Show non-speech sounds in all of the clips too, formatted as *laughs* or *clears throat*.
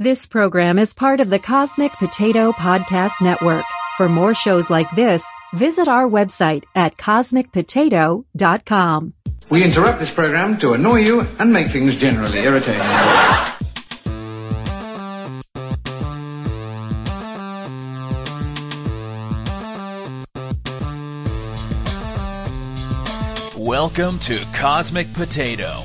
This program is part of the Cosmic Potato Podcast Network. For more shows like this, visit our website at cosmicpotato.com. We interrupt this program to annoy you and make things generally irritating. Welcome to Cosmic Potato,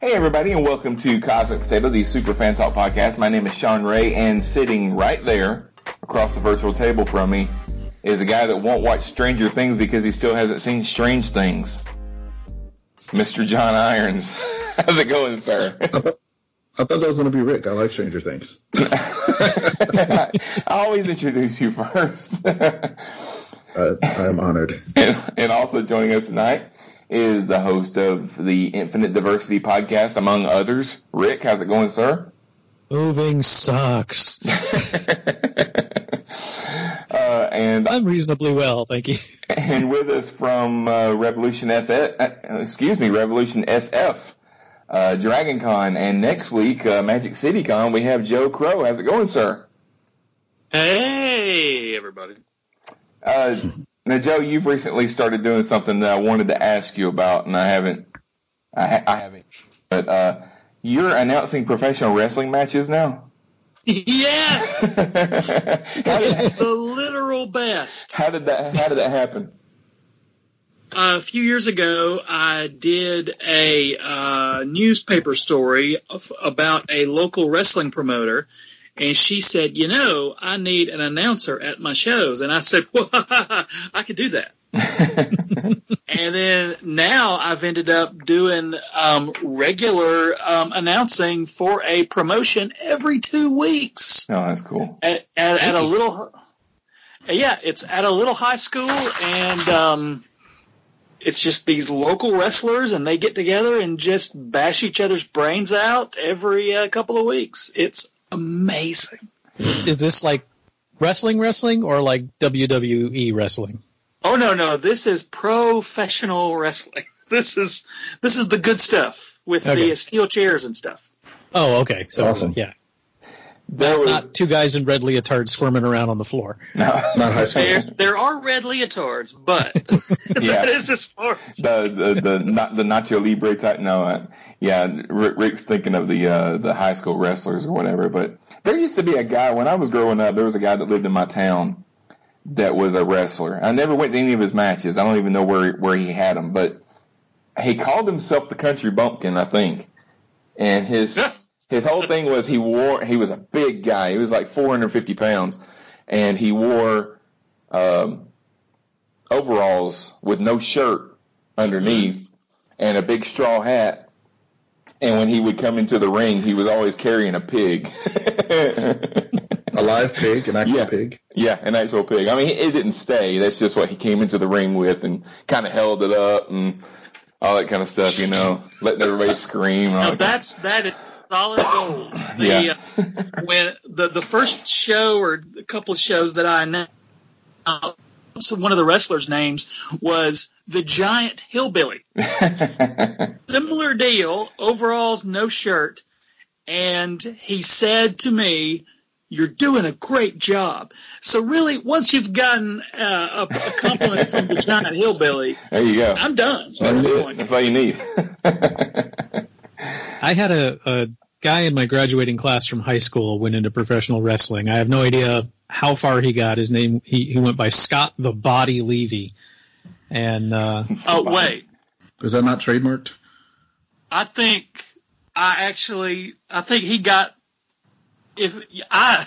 Hey everybody and welcome to Cosmic Potato, the Super Fan Talk podcast. My name is Sean Ray and sitting right there across the virtual table from me is a guy that won't watch Stranger Things because he still hasn't seen Strange Things. Mr. John Irons. *laughs* How's it going, sir? I thought, I thought that was going to be Rick. I like Stranger Things. *laughs* *laughs* I always introduce you first. uh, I'm honored. And, and also joining us tonight is the host of the Infinite Diversity podcast, among others. Rick, how's it going, sir? Moving sucks. *laughs* *laughs* Uh, and I'm reasonably well, thank you. *laughs* and with us from uh, Revolution FF, uh, excuse me, Revolution SF, uh, Dragon Con, and next week uh, Magic City Con, we have Joe Crow. How's it going, sir? Hey, everybody. Uh, now, Joe, you've recently started doing something that I wanted to ask you about, and I haven't, I, ha- I haven't, but uh, you're announcing professional wrestling matches now. Yes, *laughs* how, it's the literal best. how did that? How did that happen? a few years ago, I did a uh, newspaper story of, about a local wrestling promoter, and she said, "You know, I need an announcer at my shows," and I said, *laughs* well, "I could do that." *laughs* and then now I've ended up doing um, regular um, announcing for a promotion every two weeks Oh, that's cool. at, at, at a little. Yeah, it's at a little high school, and um, it's just these local wrestlers, and they get together and just bash each other's brains out every uh, couple of weeks. It's amazing. Is this like wrestling wrestling or like WWE wrestling? Oh no, no, this is professional wrestling. *laughs* This is this is the good stuff with Okay. the steel chairs and stuff. Oh, okay. So Awesome. yeah. There was Not two guys in red leotards squirming around on the floor. no, Not high school. There, there are red leotards, but *laughs* *laughs* Yeah. that is as far. as- the the the not the Nacho Libre type. No, uh, yeah, Rick, Rick's thinking of the uh, the high school wrestlers or whatever. But there used to be a guy when I was growing up. There was a guy that lived in my town that was a wrestler. I never went to any of his matches. I don't even know where where he had them, but he called himself the Country Bumpkin, I think. And his his whole thing was he wore he was a big guy. He was like 450 pounds, and he wore um, overalls with no shirt underneath and a big straw hat. And when he would come into the ring, he was always carrying a pig. *laughs* A live pig, an actual Yeah. pig. yeah, an actual pig. I mean, it didn't stay. That's just what he came into the ring with and kind of held it up and all that kind of stuff, you know, letting everybody scream. And all Now that that's that is solid gold. *coughs* The, Yeah. uh, when the the first show or a couple of shows that I announced, one of the wrestlers' names was the Giant Hillbilly. *laughs* Similar deal, overalls, no shirt, and he said to me. You're doing a great job. So really, once you've gotten uh, a, a compliment from the giant hillbilly, there you go. I'm done. That's. That's all you need. *laughs* I had a, a guy in my graduating class from high school went into professional wrestling. I have no idea how far he got. His name he, he went by Scott the Body Levy, and uh, Oh wait, Is that not trademarked? I think I actually I think he got if I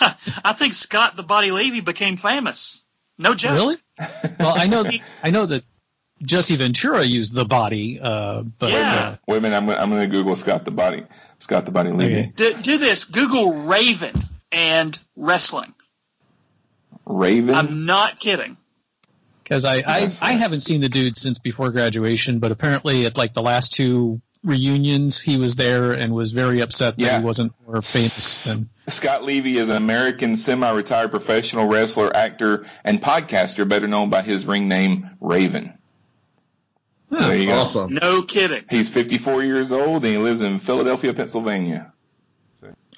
*laughs* I think Scott the Body Levy became famous. No joke. really, well I know I know that Jesse Ventura used the body, uh, but Yeah. Wait a minute, I'm gonna, I'm gonna Google Scott the Body, Scott the Body Levy. Okay. Do, do this. Google Raven and wrestling. Raven. I'm not kidding. Because I, I, I haven't seen the dude since before graduation, but apparently at like the last two reunions, he was there and was very upset that Yeah. he wasn't more famous than. Scott Levy is an American semi-retired professional wrestler, actor, and podcaster, better known by his ring name Raven. There you go. Awesome. No kidding. He's 54 years old and he lives in Philadelphia, Pennsylvania.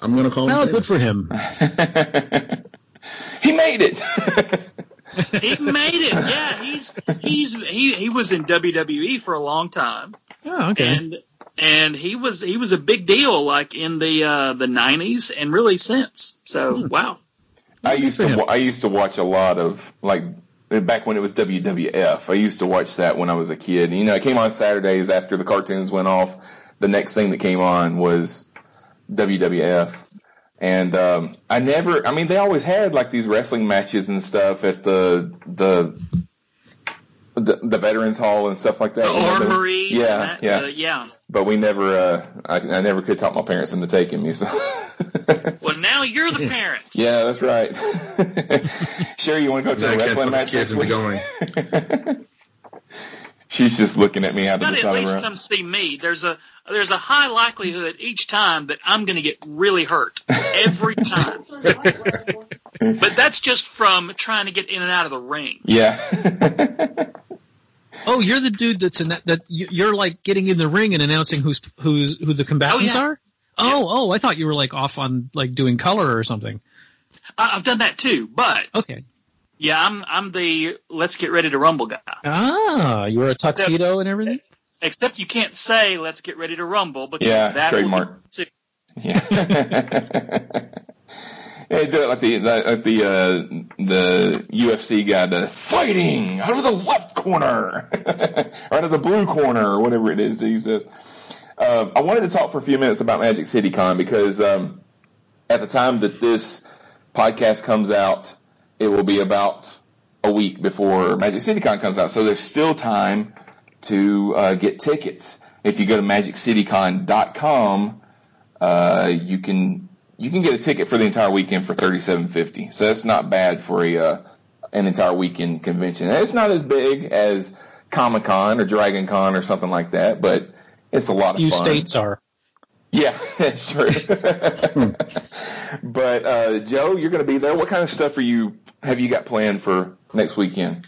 I'm going to call him. Well, famous. good for him. *laughs* he made it. He made it. Yeah, he's he's he he was in WWE for a long time, Oh, okay. and and he was he was a big deal like in the uh the 90s and really since. So wow. I used to him. I used to watch a lot of like back when it was WWF. I used to watch that when I was a kid. You know, it came on Saturdays after the cartoons went off. The next thing that came on was WWF. And um I never I mean they always had like these wrestling matches and stuff at the the the, the veterans hall and stuff like that. The You know, the- armory. Yeah, that, yeah. uh, yeah. But we never uh I, I never could talk my parents into taking me so *laughs* *laughs* Well, now you're the parent. Yeah, that's right. *laughs* Sherry, you want to go to Now I the can't wrestling put match his kids next week? going. *laughs* She's just looking at me out You of the gotta side at of least her come see me. There's a there's a high likelihood each time that I'm going to get really hurt every time. but that's just from trying to get in and out of the ring. Yeah. Oh, you're the dude that's in that, that you- you're like getting in the ring and announcing who's who's who the combatants Oh, yeah. are. Oh, oh, I thought you were like off on like doing color or something. I, I've done that too, but Okay. yeah, I'm I'm the let's get ready to rumble guy. Ah, you were a tuxedo and everything. Except you can't say let's get ready to rumble because that is. Yeah, that trademark. get- yeah. *laughs* They do it like the, the like the uh, the UFC guy, the fighting out of the left corner, or *laughs* out of the blue corner, or whatever it is that he says. Uh, I wanted to talk for a few minutes about Magic City Con because um, at the time that this podcast comes out, it will be about a week before Magic City Con comes out. So there's still time to uh, get tickets. If you go to magiccitycon.com, uh, you can you can get a ticket for the entire weekend for thirty seven fifty. So that's not bad for a uh, an entire weekend convention. And it's not as big as Comic Con or Dragon Con or something like that, but it's a lot of You fun. states are. Yeah, *laughs* that's true. *laughs* but uh, Joe, you're going to be there. What kind of stuff are you have you got planned for next weekend?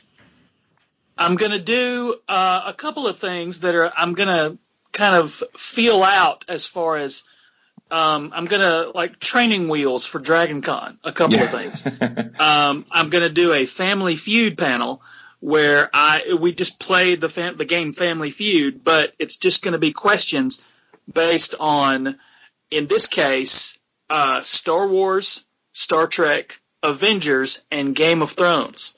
I'm going to do uh, a couple of things that are I'm going to kind of feel out as far as um, I'm going to like training wheels for Dragon Con. A couple of things. *laughs* um, I'm going to do a Family Feud panel where I we just play the fam- the game Family Feud, but it's just going to be questions based on, in this case, uh, Star Wars, Star Trek, Avengers, and Game of Thrones.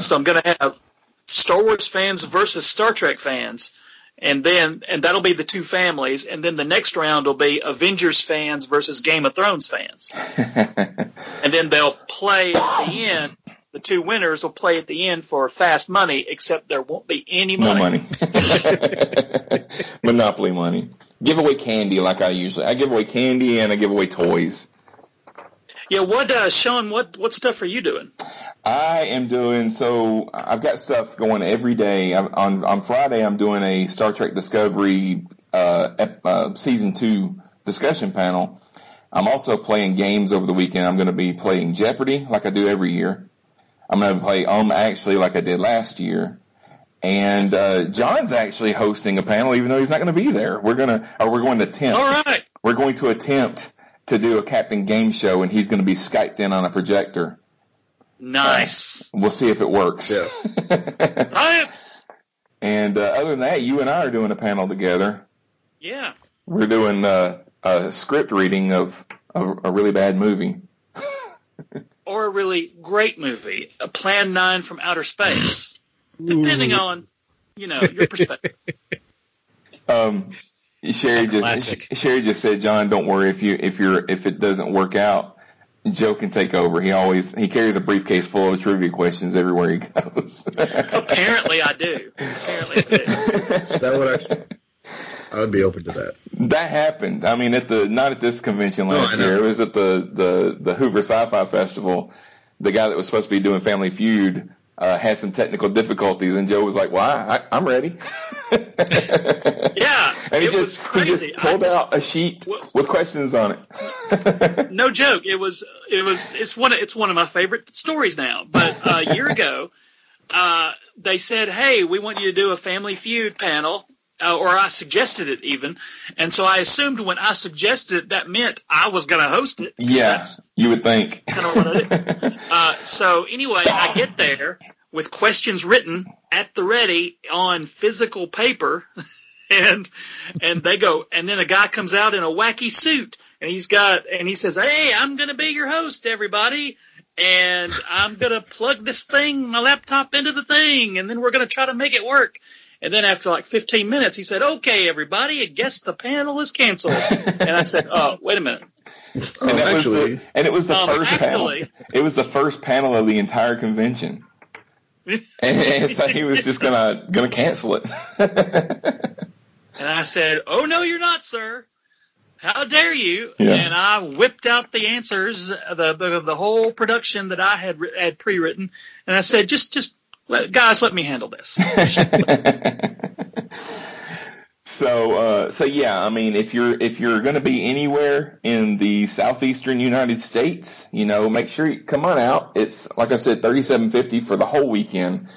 So I'm going to have Star Wars fans versus Star Trek fans, and then and that'll be the two families, and then the next round will be Avengers fans versus Game of Thrones fans, *laughs* and then they'll play at the end. The two winners will play at the end for fast money, except there won't be any money. No money. *laughs* *laughs* Monopoly money. Give away candy like I usually. I give away candy and I give away toys. Yeah, what, uh, Sean? What what stuff are you doing? I am doing so. I've got stuff going every day. I'm, on on Friday, I'm doing a Star Trek Discovery uh, ep, uh, season two discussion panel. I'm also playing games over the weekend. I'm going to be playing Jeopardy like I do every year. I'm going to play Um Actually like I did last year. And uh, John's actually hosting a panel, even though he's not going to be there. We're gonna, or we're going to attempt. All right. We're going to attempt to do a Captain Game Show, and he's going to be skyped in on a projector. Nice. We'll see if it works. Yes. *laughs* Science. and uh, other than that, you and I are doing a panel together. Yeah. We're doing uh, a script reading of a, a really bad movie. *laughs* Or a really great movie, a Plan 9 from Outer Space. Depending on, you know, your perspective. *laughs* Um, Sherry just classic. Sherry just said, John, don't worry if you if you're if it doesn't work out, Joe can take over. He always he carries a briefcase full of trivia questions everywhere he goes. Apparently I do. Apparently I do. *laughs* That would actually. I would be open to that. That happened. I mean, at the not at this convention last I year. It was at the the the Hoover Sci-Fi Festival. the guy that was supposed to be doing Family Feud uh, had some technical difficulties, and Joe was like, "Well, I, I, I'm ready." *laughs* Yeah, and he it just, was crazy. He just pulled just- out a sheet with questions on it. *laughs* no joke. It was it was it's one of, it's one of my favorite stories now. But uh, a year ago, uh, they said, "Hey, we want you to do a Family Feud panel." Uh, or I suggested it even, and so I assumed when I suggested it, that meant I was going to host it. yeah, you would think. kind of what it is. *laughs* Uh, so anyway, I get there with questions written at the ready on physical paper, *laughs* and and they go, and then a guy comes out in a wacky suit, and he's got, and he says, "Hey, I'm going to be your host, everybody." And I'm gonna plug this thing, my laptop into the thing, and then we're gonna try to make it work. And then after like 15 minutes, he said, "Okay, everybody, I guess the panel is canceled." And I said, "Oh, wait a minute." and, that was the, and it was the Um, first actually- panel. It was the first panel of the entire convention. *laughs* and, and so he was just gonna gonna cancel it. And I said, "Oh no, you're not, sir. How dare you?" Yeah. And I whipped out the answers, the the, the whole production that I had had pre-written, and I said, "Just just let, guys, let me handle this." *laughs* So, uh, so yeah, I mean, if you're if you're going to be anywhere in the southeastern United States, you know, make sure you come on out. It's like I said, thirty seven fifty for the whole weekend,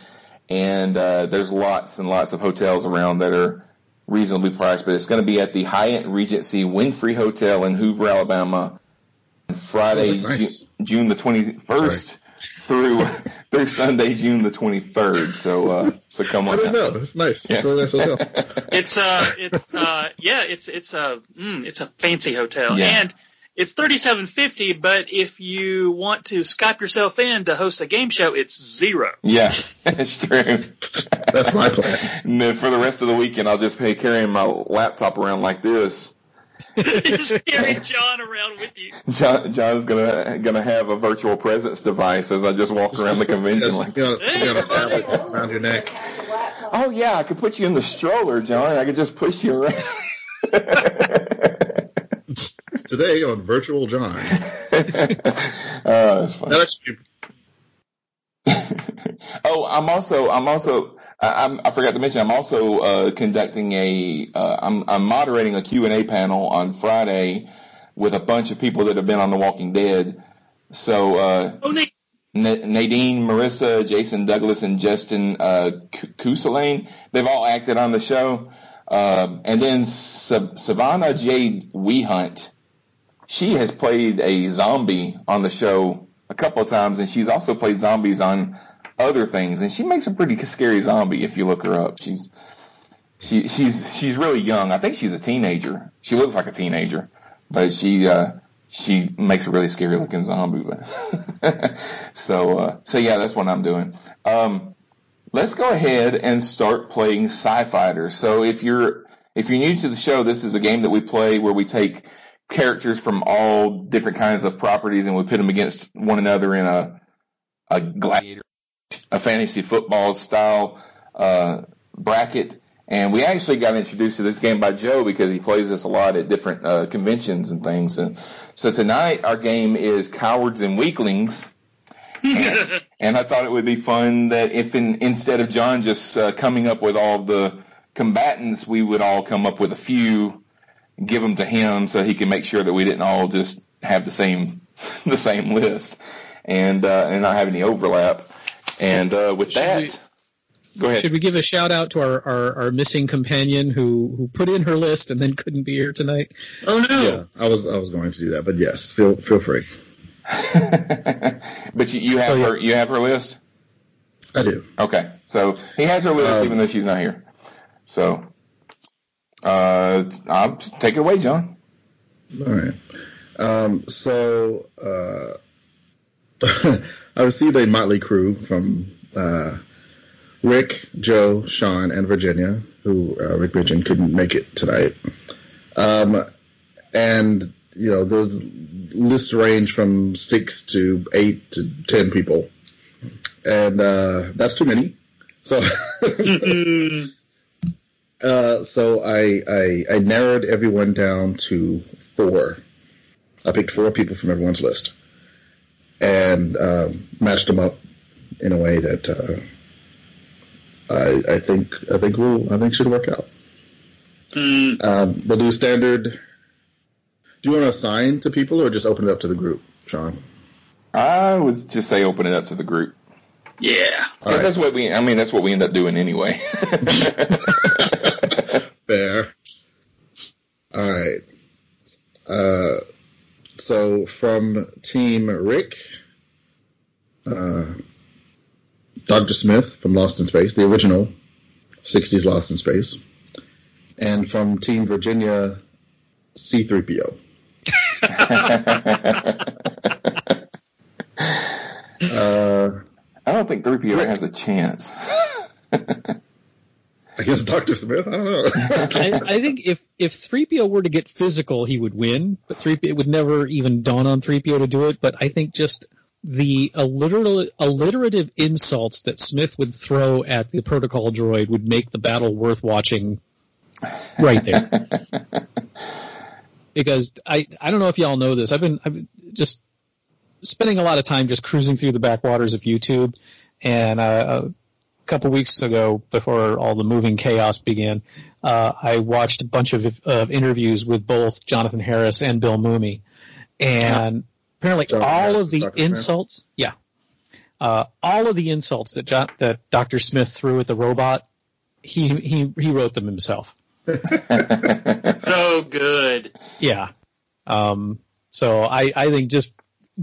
and uh, there's lots and lots of hotels around that are reasonably priced. But it's going to be at the Hyatt Regency Wynfrey Hotel in Hoover, Alabama, Friday, Oh, nice. Ju- June the twenty first through *laughs* through Sunday, June the twenty third. So, uh, so come on. I on. didn't out. know. It's nice. It's a really nice hotel. *laughs* it's uh, it's uh, yeah, it's it's a mm, it's a fancy hotel, Yeah. and it's thirty seven fifty. But if you want to Skype yourself in to host a game show, it's zero. Yeah, *laughs* that's true. That's my plan. And then for the rest of the weekend, I'll just be carrying my laptop around like this. *laughs* Just *laughs* carry John around with you. John, John's gonna gonna have a virtual presence device as I just walk around the convention. Like, you know, you on a tablet around your neck. oh yeah, I could put you in the stroller, John. I could just push you around. *laughs* Today on Virtual John. Oh, that's funny. That actually, Oh, I'm also I'm also I, I'm, I forgot to mention I'm also uh, conducting a uh, I'm I'm moderating a Q and A panel on Friday with a bunch of people that have been on The Walking Dead. So uh, Oh. Na- Nadine, Marissa, Jason Douglas, and Justin uh. They've all acted on the show. Um, and then Sa- Savannah Jade Wehunt. She has played a zombie on the show a couple of times, and she's also played zombies on other things. And she makes a pretty scary zombie if you look her up. She's she she's she's really young. I think she's a teenager. She looks like a teenager, but she uh, she makes a really scary looking zombie. But *laughs* so uh, so yeah, that's what I'm doing. Um, let's go ahead and start playing Sci-Fighter. So if you're if you're new to the show, this is a game that we play where we take characters from all different kinds of properties and we put them against one another in a a gladiator, a fantasy football style uh, bracket. And we actually got introduced to this game by Joe because he plays this a lot at different uh, conventions and things. And so tonight our game is Cowards and Weaklings. and, *laughs* and I thought it would be fun that if in, instead of John just uh, coming up with all the combatants, we would all come up with a few, give them to him so he can make sure that we didn't all just have the same *laughs* the same list and uh, and not have any overlap. And uh, with Should that, we- go ahead. Should we give a shout out to our, our, our missing companion who, who put in her list and then couldn't be here tonight? Oh no. yeah, I was I was going to do that, but yes, feel feel free. *laughs* but you, you have Oh, yeah. her you have her list. I do. Okay, so he has her list Um, even though she's not here. So, uh, I'll take it away, John. All right. Um, so uh, *laughs* I received a motley crew from uh, Rick, Joe, Sean, and Virginia, who uh, Rick mentioned couldn't make it tonight. Um, and you know those lists range from six to eight to ten people, and uh, that's too many. So. *laughs* Uh, so I, I I narrowed everyone down to four. I picked four people from everyone's list, and um, matched them up in a way that uh, I, I think I think will I think should work out. Mm, Um, we'll do standard. Do you want to assign to people or just open it up to the group, Sean? I would just say open it up to the group. yeah. All right. That's what we. I mean, that's what we end up doing anyway. *laughs* Fair. All right. Uh, so from Team Rick, uh, Dr. Smith from Lost in Space, the original 60s Lost in Space, and from Team Virginia, C3PO. *laughs* Uh, I don't think 3PO has a chance. *laughs* I guess Dr. Smith. I don't know. *laughs* I, I think if if 3PO were to get physical, he would win. But 3PO it would never even dawn on 3PO to do it. But I think just the alliterative insults that Smith would throw at the protocol droid would make the battle worth watching right there. *laughs* because I I don't know if y'all know this. I've been I've been just spending a lot of time just cruising through the backwaters of YouTube, and uh, couple weeks ago, before all the moving chaos began, uh, I watched a bunch of of interviews with both Jonathan Harris and Bill Mumy, and apparently Jonathan all Harris of the is Dr. Smith? insults, yeah, uh, all of the insults that jo- that Dr. Smith threw at the robot, he he he wrote them himself. *laughs* So good. Yeah. Um, so I, I think just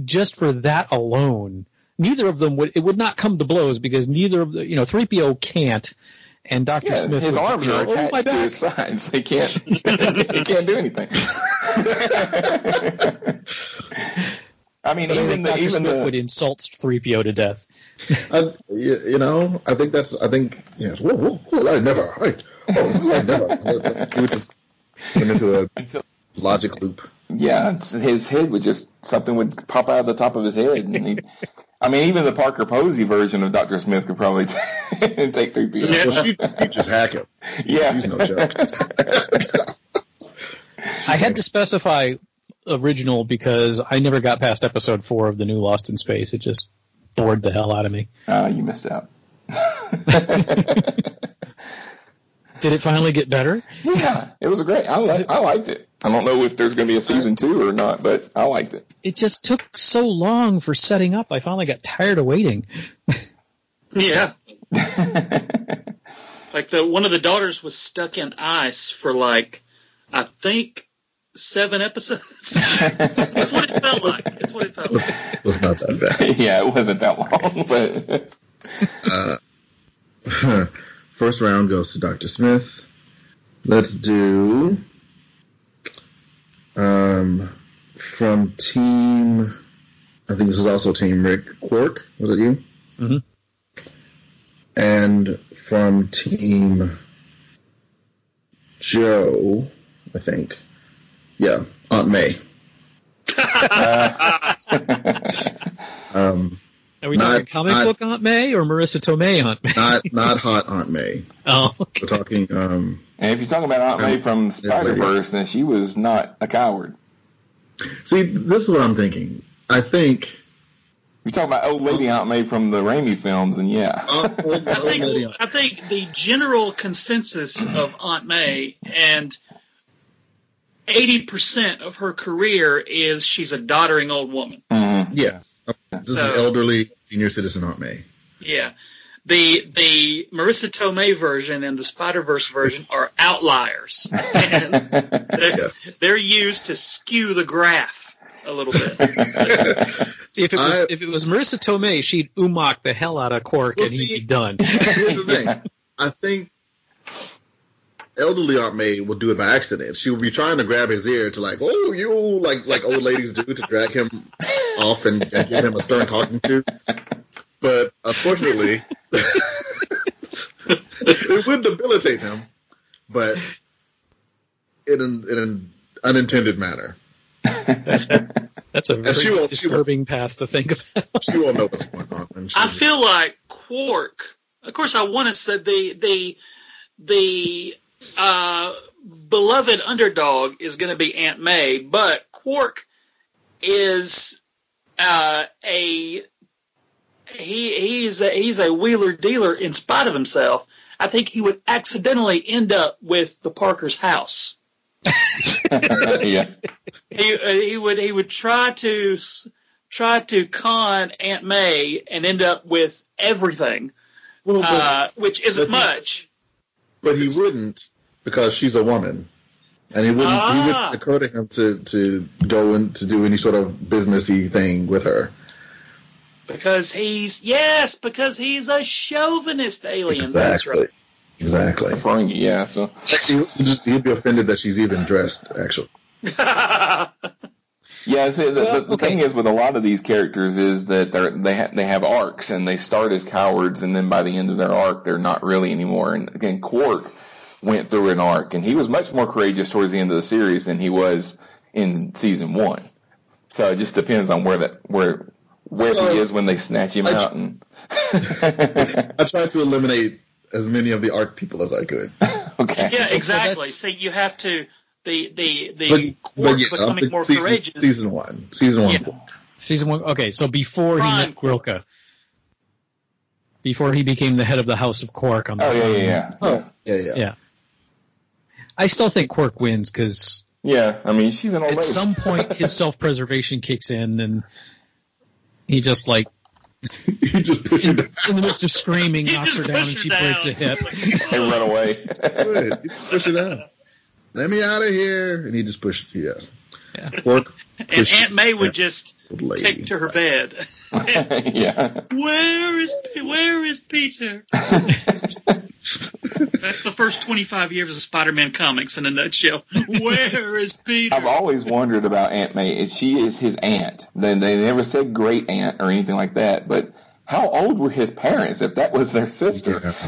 just for that alone, neither of them would it would not come to blows because neither of the you know three PO can't, and Doctor Yeah, Smith his would, arms you know, are oh, my attached to his sides. They can't. *laughs* he can't do anything. *laughs* I mean, But even think the Dr. even Smith the would insult three PO to death. I, you, you know, I think that's. I think yes. Whoa, whoa, whoa, I never. Right. Oh, I never. He would just went into a logic loop. yeah, his head would just something would pop out of the top of his head, and he. *laughs* I mean, even the Parker Posey version of Doctor Smith could probably *laughs* take three people. Yeah. Well, she, she just hack him. *laughs* Yeah. She's no joke. *laughs* I had to specify original because I never got past episode four of the new Lost in Space. It just bored the hell out of me. Uh, you missed out. Did it finally get better? Yeah, it was great. I li- I liked it. I don't know if there's going to be a season two or not, but I liked it. It just took so long for setting up. I finally got tired of waiting. Yeah. *laughs* *laughs* Like the one of the daughters was stuck in ice for like I think seven episodes. *laughs* That's what it felt like. That's what it felt like. It was not that bad. yeah, it wasn't that long, but Uh, first round goes to Dr. Smith. Let's do um, from team. I think this is also team Rick Quark. Was it you? Mm-hmm. And from team Joe, I think. Yeah, Aunt May. *laughs* Um, Are we Not- talking comic not- book Aunt May or Marisa Tomei Aunt May? not not *laughs* hot Aunt May. Oh, We're talking. Um, and if you're talking about Aunt May from Spider Verse, then she was not a coward. see, this is what I'm thinking. I think You're talking about old lady Aunt May from the Raimi films, and yeah, I think I think the general consensus of Aunt May and eighty percent of her career is she's a doddering old woman. Mhm. Yes. This is So- elderly senior citizen Aunt May. Yeah. The the Marisa Tomei version and the Spider Verse version are outliers. And they're, Yes. they're used to skew the graph a little bit. See, if it was I- if it was Marisa Tomei, she'd umok the hell out of Quark Well, and he'd be done. Here's the thing. I think elderly Aunt May will do it by accident. She will be trying to grab his ear to like, oh, you like like old ladies do to drag him off and, and give him a stern talking to. But unfortunately, *laughs* it would debilitate him, but in an, in an unintended manner. *laughs* That's a very won't- she disturbing path to think about. She won't know what's going on. I she's- feel like Quark. Of course, I want to say the the the uh, beloved underdog is going to be Aunt May, but Quark is uh, a he he's a, he's a wheeler dealer in spite of himself. I think he would accidentally end up with the Parker's house. *laughs* yeah. He uh, he would he would try to try to con Aunt May and end up with everything, Well, but, uh, which isn't but he- much. but he wouldn't because she's a woman, and he wouldn't. He Ah. wouldn't occur to him to to go and to do any sort of businessy thing with her. Because he's yes, because he's a chauvinist alien. That's Exactly. Exactly. Ferengi, yeah. So He would just, he'd be offended that she's even dressed. Actually, right. *laughs* Yeah, see, the, Well, the, the okay. thing is with a lot of these characters is that they're, they ha- they have arcs and they start as cowards and then by the end of their arc they're not really anymore. And again, Quark went through an arc and he was much more courageous towards the end of the series than he was in season one. So it just depends on where that where where Well, he is when they snatch him I- out and. *laughs* I tried to eliminate as many of the arc people as I could. *laughs* okay. yeah, exactly. that's- See, you have to the the the But, Quark but yeah, becoming thinking more season, courageous. season one, season one. Yeah. Season one. Okay, so before he met Grilka, before he became the head of the House of Quark on the Oh yeah, yeah, yeah. Oh, yeah, yeah. Yeah. I still think Quark wins because Yeah, I mean she's an old at lady. some point his *laughs* self-preservation kicks in and he just like *laughs* he just pushed her in, down. in the midst of screaming *laughs* He knocks just her down and pushed she down. breaks a hip. *laughs* they run away. Good. He just pushed her down. Let me out of here, and he just pushed. Yes. Yeah. Pork and pushes Aunt May would that just old lady. take to her bed. yeah. Where is Pe- where is Peter? That's the first 25 years of Spider-Man comics in a nutshell. Where is Peter? I've always wondered about Aunt May. She is his aunt. They, they never said great aunt or anything like that. But how old were his parents if that was their sister? *laughs* Apparently,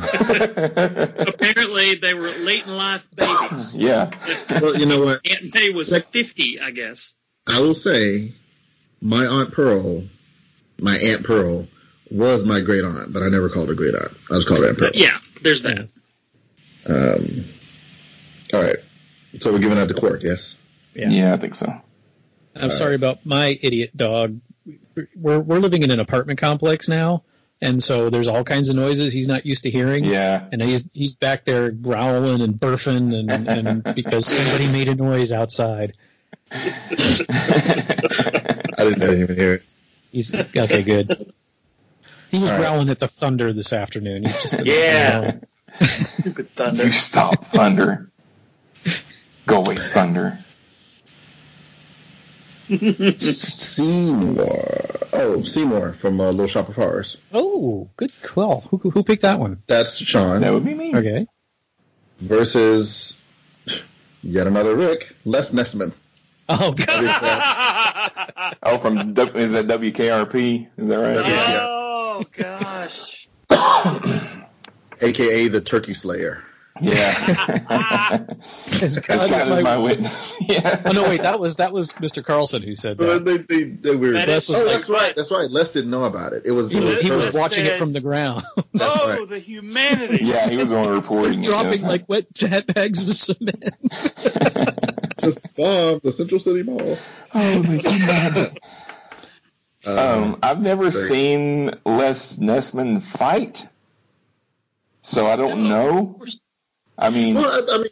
they were late in life babies. *laughs* yeah. Well, you know what? Aunt May was like, 50, I guess. I will say, my aunt Pearl, my aunt Pearl, was my great aunt, but I never called her great aunt. I just called her Aunt Pearl. Yeah, there's that. Um. All right. So we're giving that to Quark, yes. Yeah. Yeah, I think so. I'm sorry about my idiot dog. We're we're living in an apartment complex now, and so there's all kinds of noises he's not used to hearing. Yeah. And he's he's back there growling and burping and, and *laughs* because somebody made a noise outside. *laughs* I didn't, I didn't even hear it. He's okay, good. He was All right. growling at the thunder this afternoon. He's just a, Yeah. Stupid *laughs* thunder. You stop thunder. Go away, thunder. Seymour. Oh, Seymour from uh, Little Shop of Horrors. Oh, good call. Who who picked that one? That's Sean That would be me. Okay. versus yet another Rick, Les Nessman. Oh, God. *laughs* Oh, from W- is that WKRP? Is that right? Yeah. Oh gosh. aka the Turkey Slayer. Yeah. As As God God is is my- my witness. *laughs* Yeah. Oh no, wait, that was that was Mr. Carlson who said But that. they, they, they were. That is- oh, like- that's right. That's right. Les didn't know about it. It was. He was, he was watching said- it from the ground, *laughs* oh, That's oh, right. the humanity. Yeah, he was the one reporting it. dropping That's like wet jet bags of cement. *laughs* just bombed the Central City Mall. Oh, my humanity. Um, I've never very- seen Les Nessman fight, so I don't know. I mean, well, I, I mean,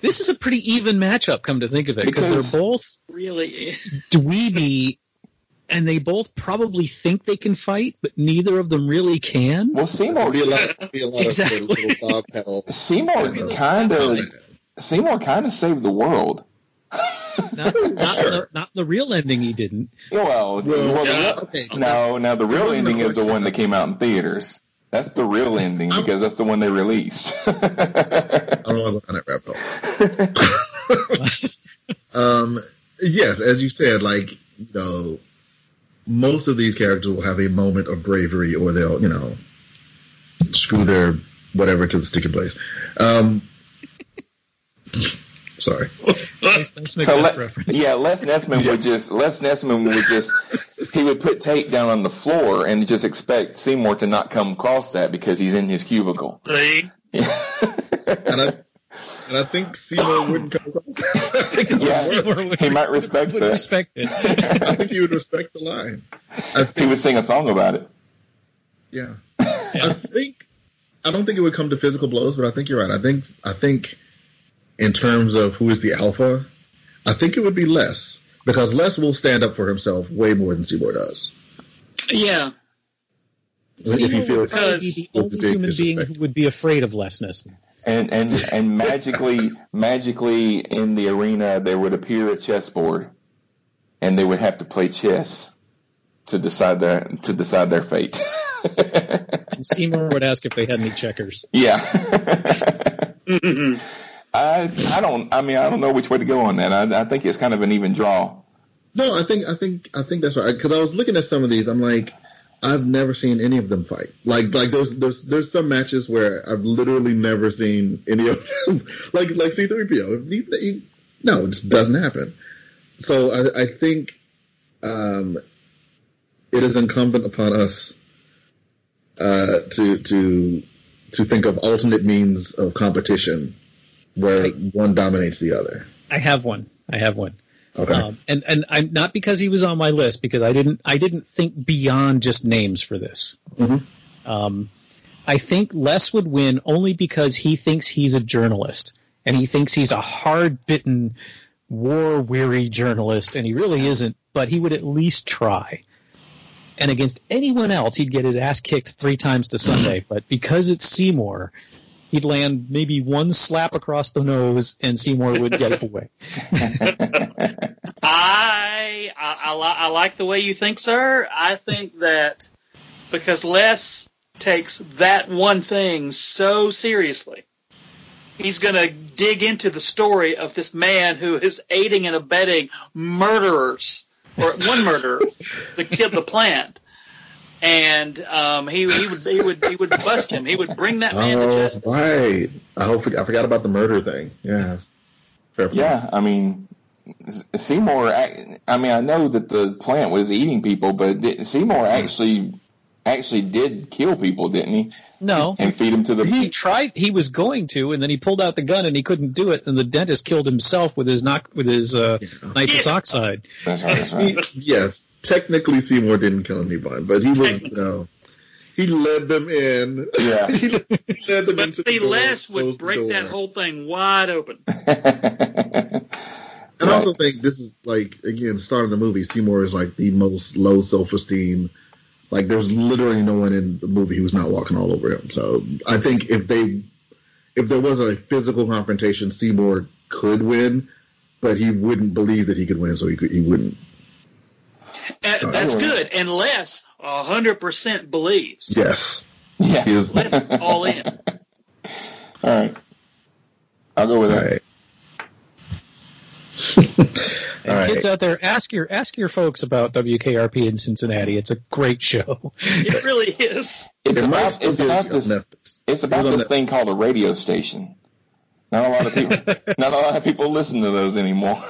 this is a pretty even matchup, come to think of it, because Because- they're both Really. dweeby, and they both probably think they can fight, but neither of them really can. well, Seymour, be a lot, *laughs* be a lot Exactly. of little dog pedal. Seymour kind of, Seymour kind of saved the world. Not, not, the, not the real ending. He didn't. Well, well, the yeah, real- okay. no, now the real ending is the one that came out in theaters. That's the real ending because that's the one they released. *laughs* I don't want to go down that rabbit hole. um, yes, as you said, like you know, most of these characters will have a moment of bravery, or they'll you know screw their whatever to the sticking place. Um, sorry. Nice, nice So Macbeth let, reference. yeah, Les Nessman would just Les Nessman would just he would put tape down on the floor and just expect Seymour to not come across that because he's in his cubicle. See? And I, and I think Seymour wouldn't come across. *laughs* I Yeah. Seymour would, He might respect would that. respect it. I think he would respect the line. I think, He think, would sing a song about it. yeah. *laughs* I think I don't think it would come to physical blows, but I think you're right. I think I think in terms of who is the alpha, I think it would be Les because Les will stand up for himself way more than Seymour does. Yeah. if he Seymour would feels probably be the only big human being who would be afraid of lessness. And and and magically magically in the arena there would appear a chessboard, and they would have to play chess to decide their to decide their fate. *laughs* Seymour would ask if they had any checkers. yeah. *laughs* *laughs* I I don't I mean I don't know which way to go on that. I I think it's kind of an even draw. No, I think I think I think that's right. Because I was looking at some of these, I'm like, I've never seen any of them fight. Like like there's there's there's some matches where I've literally never seen any of them. *laughs* like like C3PO. He, he, no, it just doesn't happen. So I, I think um, it is incumbent upon us uh, to to to think of alternate means of competition where one dominates the other. I have one. I have one. Okay. Um, and and I'm not because he was on my list because I didn't I didn't think beyond just names for this. Mhm. Um, I think Les would win only because he thinks he's a journalist and he thinks he's a hard bitten, war weary journalist, and he really isn't. But he would at least try. And against anyone else, he'd get his ass kicked three times to Sunday. But because it's Seymour, he'd land maybe one slap across the nose, and Seymour would get away. *laughs* I, I, I, li- I like the way you think, sir. I think that because Les takes that one thing so seriously, he's going to dig into the story of this man who is aiding and abetting murderers, or one murderer, the kid, the plant. And um, he he would he would he would bust him. He would bring that man to Oh, justice. right. I hope I forgot about the murder thing. Yeah. Fair point. Yeah, I mean, Seymour. I, I mean, I know that the plant was eating people, but Seymour actually actually did kill people, didn't he? No, And feed them to the. he tried. He was going to, and then he pulled out the gun, and he couldn't do it. And the dentist killed himself with his knock with his uh, nitrous oxide. That's right. That's right. *laughs* yes, technically Seymour didn't kill anyone, but he was no. He led them in. Yeah. he *laughs* led he led them But into the door, Les would closed the break that whole thing wide open. *laughs* And I also think this is like again, starting the movie, Seymour is like the most low self esteem. Like there's literally no one in the movie who's not walking all over him. So I think if they if there was a physical confrontation, Seymour could win, but he wouldn't believe that he could win, so he could, he wouldn't. Uh, that's good. unless a hundred percent believes. Yes. yeah. He is Les is all in. *laughs* All right. I'll go with all that. right. And All right. *laughs* kids out there, ask your ask your folks about WKRP in Cincinnati. It's a great show. *laughs* It really is. It's It about it's about this Netflix. it's about It this thing called a radio station. Not a lot of people not a lot of people listen to those anymore.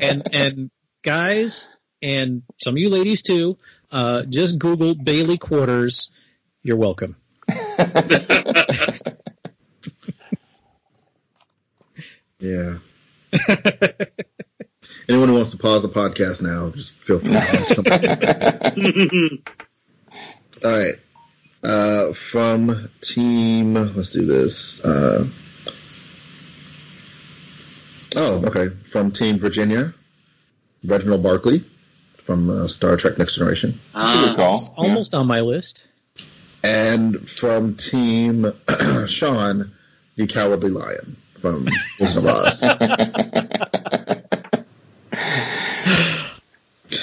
and and guys, and some of you ladies too, uh, just Google Bailey Quarters. You're welcome. *laughs* Yeah. Anyone who wants to pause the podcast now, just feel free. Just come back. All right. Uh, from team, let's do this. Uh, oh, okay. From Team Virginia, Reginald Barkley from uh, Star Trek Next Generation. That's a good call. Almost on my list. And from Team *clears throat* Sean, the Cowardly Lion from Wizard of Oz.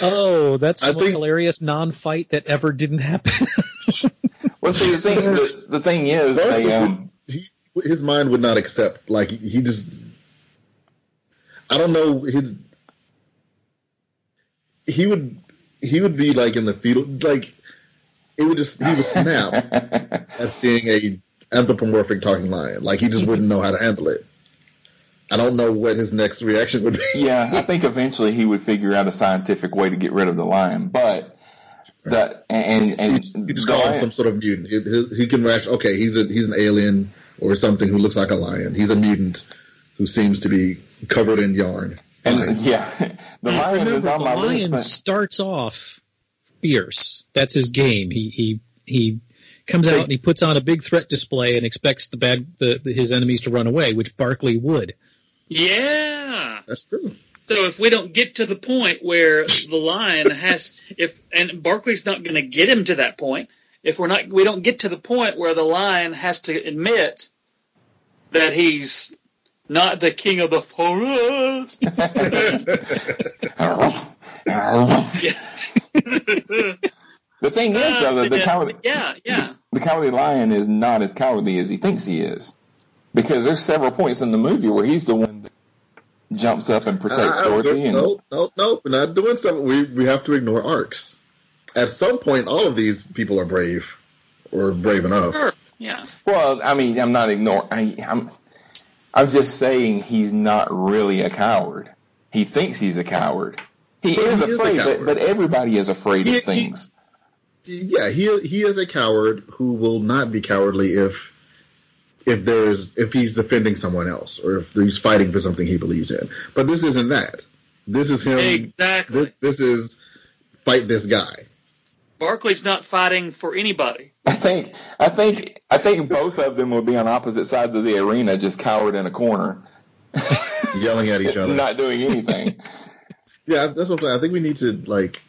Oh, that's the most think- hilarious non-fight that ever didn't happen. *laughs* Well, see, the thing the, the thing is, they um, he, his mind would not accept. Like he just, I don't know his. He would, he would be like in the fetal, like it would just he would snap *laughs* at seeing a anthropomorphic talking lion. Like he just wouldn't know how to handle it. I don't know what his next reaction would be. yeah, I *laughs* think eventually he would figure out a scientific way to get rid of the lion, but that and and he just call him some sort of mutant. He, he, can react. Okay, he's a he's an alien or something who looks like a lion. He's a mutant who seems to be covered in yarn. And *laughs* yeah, the lion Remember, is on the my lion list. starts off fierce. That's his game. He he he comes out and he puts on a big threat display and expects the bad the, the his enemies to run away, which Barkley would. Yeah. That's true. So if we don't get to the point where the lion has, if and Barkley's not going to get him to that point, if we're not, we don't get to the point where the lion has to admit that he's not the king of the forest. *laughs* The thing is, though, that the Uh, cowardly, yeah, yeah. the cowardly lion is not as cowardly as he thinks he is, because there's several points in the movie where he's the one that jumps up and protects Uh, Dorothy. And, no, no, no, we're not doing something. We we have to ignore arcs. At some point, all of these people are brave, or brave enough. Sure. Yeah. Well, I mean, I'm not ignoring. I'm, I'm just saying he's not really a coward. He thinks he's a coward. He But is he is a afraid, but, coward. but everybody is afraid He- of things. Yeah, he he is a coward who will not be cowardly if if there's if he's defending someone else or if he's fighting for something he believes in. But this isn't that. This is him. Exactly. This, this is fight this guy. Barkley's not fighting for anybody. I think, I think, I think both of them will be on opposite sides of the arena, just cowered in a corner, *laughs* yelling at each other. not doing anything. Yeah, that's what I'm saying. I think we need to like.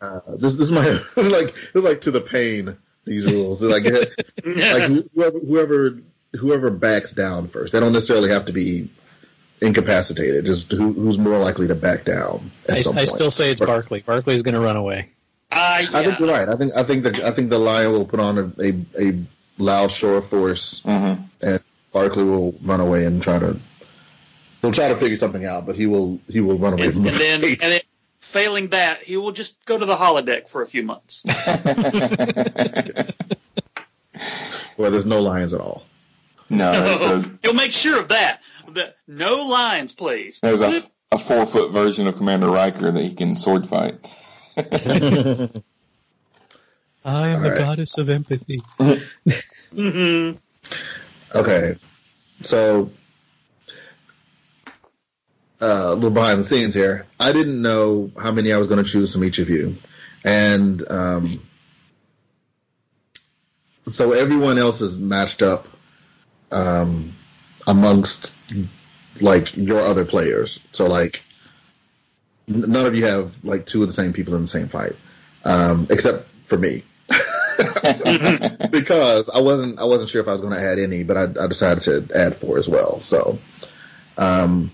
Uh, this this is my *laughs* this is like this is like to the pain. These rules, They're like *laughs* like whoever whoever whoever backs down first. They don't necessarily have to be incapacitated. Just who, who's more likely to back down. At I, some I point. still say it's Barkley. Barkley's going to run away. Uh, I think you're right. I think I think the I think the lion will put on a a, a loud show of force, Mm-hmm. and Barkley will run away and try to. He'll try to figure something out, but he will he will run away and, from the and then, and then, failing that, he will just go to the holodeck for a few months. *laughs* *laughs* where there's no lions at all. No, *laughs* there's a, He'll make sure of that. The, no lions, please. there's a, a four foot version of Commander Riker that he can sword fight. I am All the right. goddess of empathy. hmm Okay, so uh, a little behind the scenes here. I didn't know how many I was going to choose from each of you, and um, so everyone else is matched up um, amongst like your other players. So like none of you have like two of the same people in the same fight, um, except for me. *laughs* because I wasn't I wasn't sure if I was going to add any, but I, I decided to add four as well. So, um,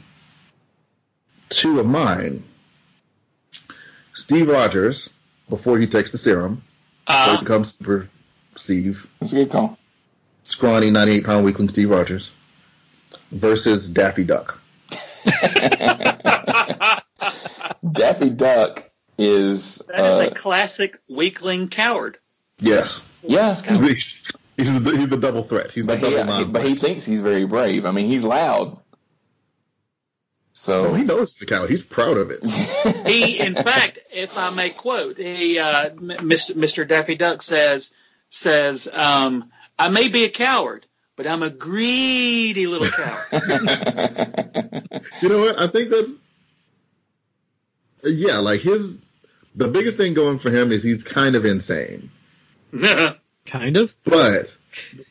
two of mine, Steve Rogers, before he takes the serum, before he Uh, becomes Super Steve, That's a good call. scrawny 98 pound weakling Steve Rogers, versus Daffy Duck. *laughs* Daffy Duck is, that is uh, a classic weakling coward. Yes, yeah, he's the, he's the, he's the double threat. He's the but he, double he- non but he thinks he's very brave. I mean, he's loud. So Oh, he knows he's a coward. He's proud of it. *laughs* He, in fact, if I may quote, he, uh, Mr. Mr. Daffy Duck says, says, um, I may be a coward, but I'm a greedy little coward. *laughs* *laughs* You know what? I think that's yeah. Like his the biggest thing going for him is he's kind of insane, *laughs* Kind of. but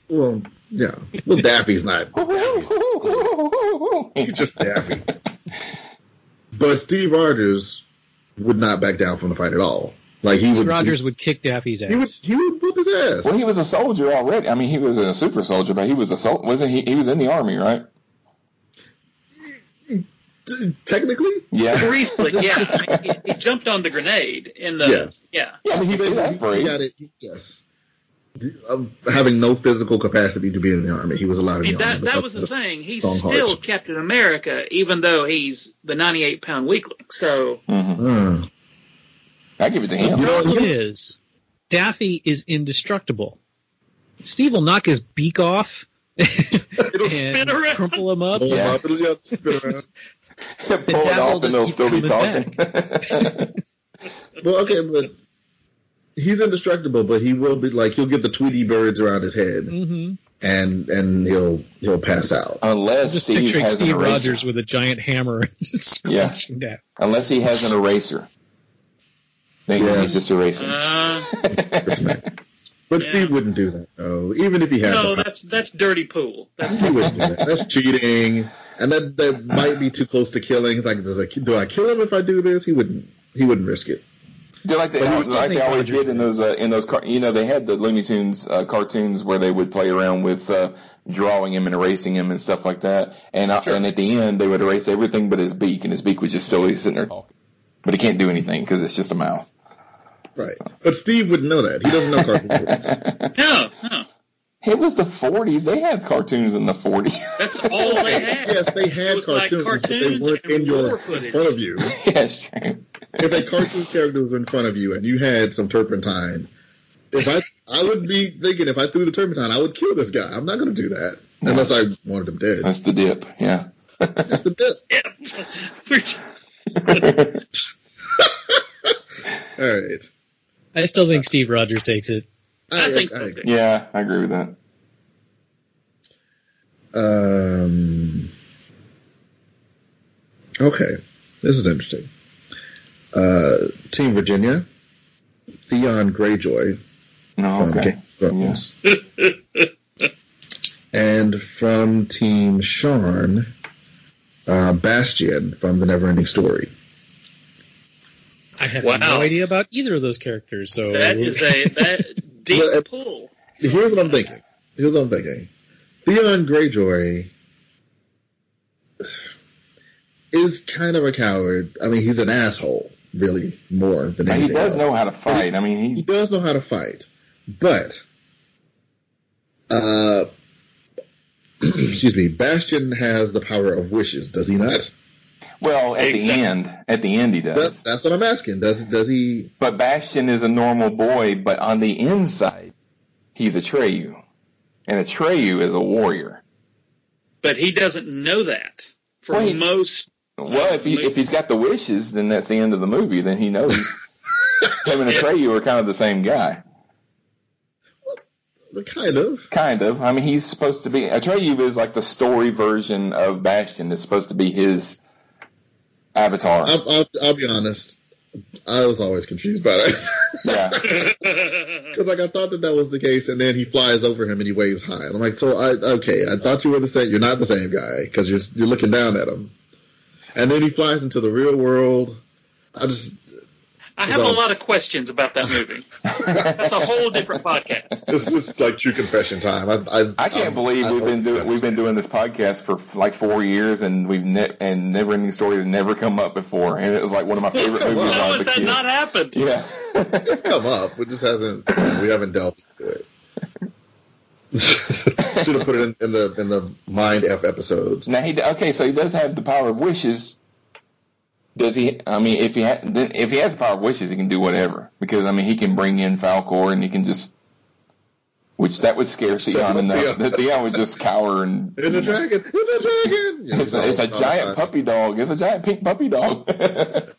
well, yeah. Well, Daffy's not. *laughs* He's just Daffy. But Steve Rogers would not back down from the fight at all. Like he would. Rogers would kick Daffy's He, he would. ass. He would whoop his ass. well, he was a soldier already. I mean, he was a super soldier, but he was a sol- wasn't he? He was in the army, right? T- technically, Yeah. *laughs* Briefly, yeah. I mean, he, he jumped on the grenade in the, Yes. yeah. Yeah, I mean, he, see, he, he got it. Yes. Of having no physical capacity to be in the army, he was allowed in the That, army. that was the thing. He's still heart. Captain America, even though he's the 98 pound weakling. So, Mm. I give it to him. You know, problem you- is, Daffy is indestructible. Steve will knock his beak off it'll *laughs* and spin around. crumple him up. Pull Yeah. *laughs* up, it'll just spin around. Pull it off and just they'll still be talking. *laughs* Well, okay, but he's indestructible, but he will be like he'll get the Tweety birds around his head, hmm and and he'll he'll pass out. Unless Just Steve picturing has Steve an eraser. Rogers with a giant hammer and *laughs* just Yeah. down. Unless he has an eraser. Then Yes. he's just erasing. Uh, *laughs* But Steve wouldn't do that though, even if he had. no, the that's that's dirty pool. That's he wouldn't do that. That's cheating, and that that *sighs* might be too close to killing. It's like, does I, do I kill him if I do this? He wouldn't. He wouldn't risk it. Just like they, But he like still they always did in those uh, in those car- you know they had the Looney Tunes uh, cartoons where they would play around with uh, drawing him and erasing him and stuff like that and uh, and at the end they would erase everything but his beak and his beak was just silly sitting there talking but he can't do anything because it's just a mouth. Right. But Steve wouldn't know that. He doesn't know cartoon movies. *laughs* no, no. It was the 40s. They had cartoons in the 40s. That's all they had. yes, they It had was like cartoons, but they weren't and in your footage. front of you. *laughs* yes, true. If a cartoon character was in front of you and you had some turpentine, if I I would be thinking if I threw the turpentine, I would kill this guy. I'm not going to do that unless I wanted him dead. That's the dip. Yeah. That's the dip. *laughs* *laughs* All right. I still think Steve Rogers takes it. I think so. agree. Yeah, I agree with that. Um. Okay, this is interesting. Uh, Team Virginia, Theon Greyjoy No, from okay. Game of Thrones, *laughs* and from Team Sean, uh, Bastian from The Neverending Story. I have Wow. no idea about either of those characters. So That is a that deep Well, pull. Here's what I'm thinking. Here's what I'm thinking. Theon Greyjoy is kind of a coward. I mean, he's an asshole, really, more than And he does else. know how to fight. I mean, he he does know how to fight, but uh, *clears throat* excuse me, Bastian has the power of wishes, does he not? Well at Exactly. the end. At the end, he does. That's that's what I'm asking. Does does he? But Bastian is a normal boy, but on the inside, he's Atreyu. And Atreyu is a warrior. But he doesn't know that for Well, he- most. Well, if he if he's got the wishes, then that's the end of the movie. Then he knows *laughs* him and Atreyu are kind of the same guy. Kind of. Kind of. I mean, he's supposed to be Atreyu is like the story version of Bastian. It's supposed to be his avatar. I'll, I'll, I'll be honest. I was always confused by that. yeah. *laughs* Because like I thought that that was the case, and then he flies over him and he waves high, And I'm like, so I okay, I thought you were the same. You're not the same guy because you're you're looking down at him. And then he flies into the real world. I just I have a lot of questions about that movie. *laughs* That's a whole different podcast. this is like true confession time. I I, I can't um, believe I we've been doing we've been doing this podcast for like four years and we've ne- and Never Ending stories never come up before and it was like one of my *laughs* favorite movies on. How has that kid. not happened? Yeah. *laughs* It's come up. It just hasn't. We haven't delved into it. Should have put it in, in the in the mind f episodes. Now he okay, so he does have the power of wishes. Does he? I mean, if he ha- then if he has the power of wishes, he can do whatever. Because I mean, he can bring in Falkor and he can just, which that would scare Theon enough Theon. that Theon would just cower and. It's a dragon. It's a dragon. Yeah, *laughs* It's a, it's a giant all puppy dog. It's a giant pink puppy dog. *laughs*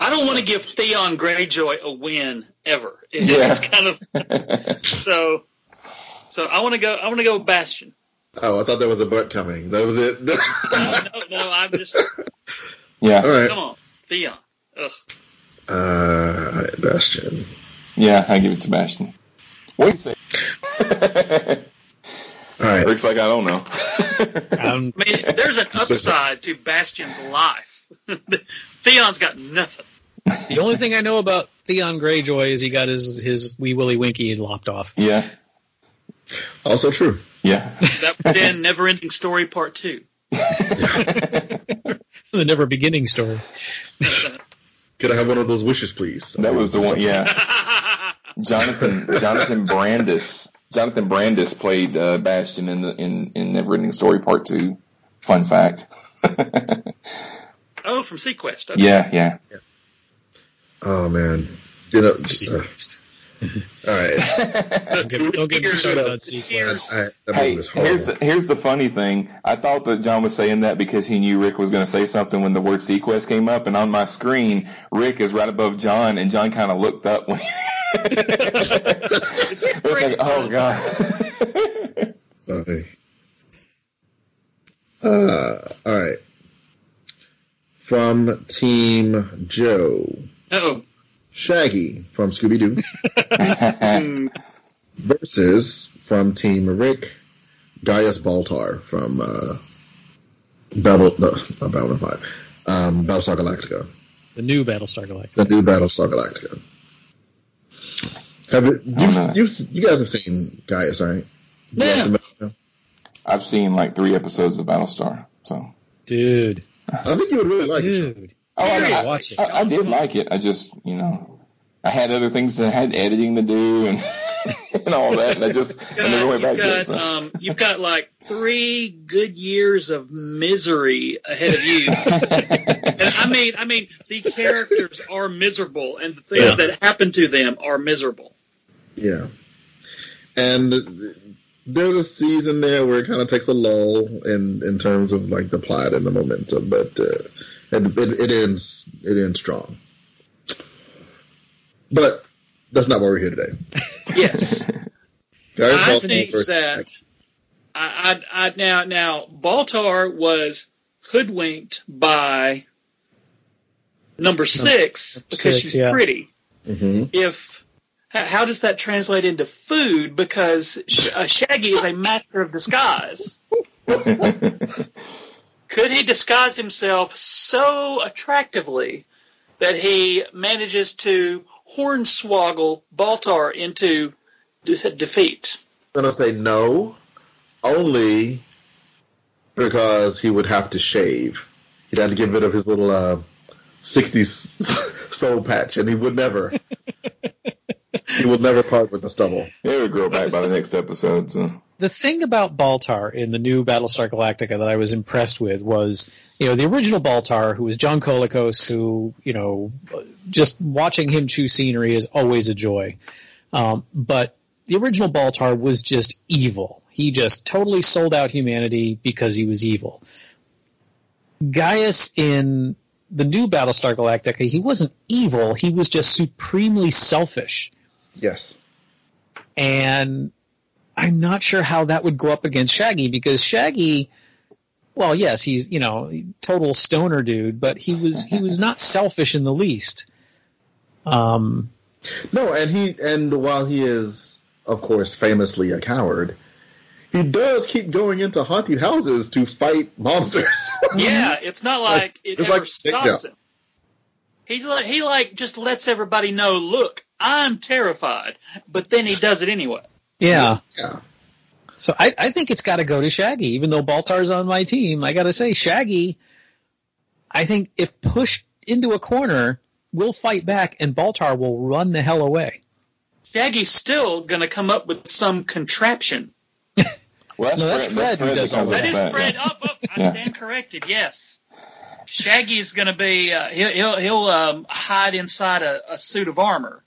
I don't want to give Theon Greyjoy a win ever. Yeah. It's kind of so. So I want to go. I want to go with Bastian. Oh, I thought there was a butt coming. That was it. No, no, no I'm just *laughs* yeah. All right. come on, Theon. Ugh. Uh, Bastian. Yeah, I give it to Bastian. What do you say? *laughs* All right. Rick's like, I don't know. *laughs* Um, I mean, there's an upside to Bastian's life. Theon's got nothing. the only thing I know about Theon Greyjoy is he got his his wee willy winky lopped off. yeah. Also true. Yeah. *laughs* That would end Never Ending Story Part Two. *laughs* the never beginning story. *laughs* Could I have one of those wishes, please? That was the one. Yeah. Jonathan Jonathan Brandis Jonathan Brandis played uh, Bastian in the in in Neverending Story Part Two. Fun fact. Oh, from seaQuest. Okay. yeah, yeah. Oh man. You know. uh, all right. *laughs* Don't get, don't get me Here's- started on I, sequence. Hey, movie was horrible. here's the, here's the funny thing. I thought that John was saying that because he knew Rick was going to say something when the word seaQuest came up, and on my screen, Rick is right above John, and John kind of looked up when *laughs* it's *laughs* It's like, oh god. Okay. Uh, all right. From Team Joe, Oh, Shaggy from Scooby Doo *laughs* versus from Team Rick, Gaius Baltar from uh, Battle, no, not Babylon Five, um, Battlestar Galactica, The new Battlestar Galactica. the new Battlestar Galactica. Have it, you've, you've, you guys have seen Gaius, right? Yeah. I've seen like three episodes of Battlestar, so. Dude, I think you would really like it. Dude. Oh, I, Serious? I, Watch it. I, I did like it. I just, you know, I had other things that I had editing to do and *laughs* and all that, and I just I never went back you've to it. got, So. um, you've got like three good years of misery ahead of you. and I mean, I mean, the characters are miserable, and the things Yeah. that happen to them are miserable. Yeah. And there's a season there where it kind of takes a lull in, in terms of like the plot and the momentum, but uh, it, it, it ends it ends strong. But that's not why we're here today. *laughs* Yes, I think that I, I, I now now Baltar was hoodwinked by number six because six, she's yeah. pretty. Mhm. if how does that translate into food? Because uh, Shaggy is a master of disguise. *laughs* Could he disguise himself so attractively that he manages to hornswoggle Baltar into de- defeat? I'm gonna say no, only because he would have to shave. He'd have to get rid of his little uh, 60s *laughs* soul patch, and he would never. *laughs* he will never part with the stubble. It would grow back by the next episode. So. the thing about Baltar in the new Battlestar Galactica that I was impressed with was, you know, the original Baltar, who was John Colicos, who, you know, just watching him chew scenery is always a joy. Um, but the original Baltar was just evil. He just totally sold out humanity because he was evil. Gaius in the new Battlestar Galactica, he wasn't evil. He was just supremely selfish. Yes. And I'm not sure how that would go up against Shaggy because Shaggy, well, yes, he's you know total stoner dude, but he was he was not *laughs* selfish in the least. Um, No, and he and while he is, of course, famously a coward, he does keep going into haunted houses to fight monsters. *laughs* Yeah, it's not like it It's ever like- stops him. He's like he like just lets everybody know, look, I'm terrified, but then he does it anyway. yeah. yeah. So I, I think it's got to go to Shaggy, even though Baltar's on my team. I got to say, Shaggy, I think if pushed into a corner, will fight back, and Baltar will run the hell away. Shaggy's still gonna come up with some contraption. *laughs* Well, No, that's Fred who does all comes That up is with Fred. Up, up. I Yeah. stand corrected. Yes. Shaggy's going to be. Uh, he'll he'll, he'll um, hide inside a, a suit of armor.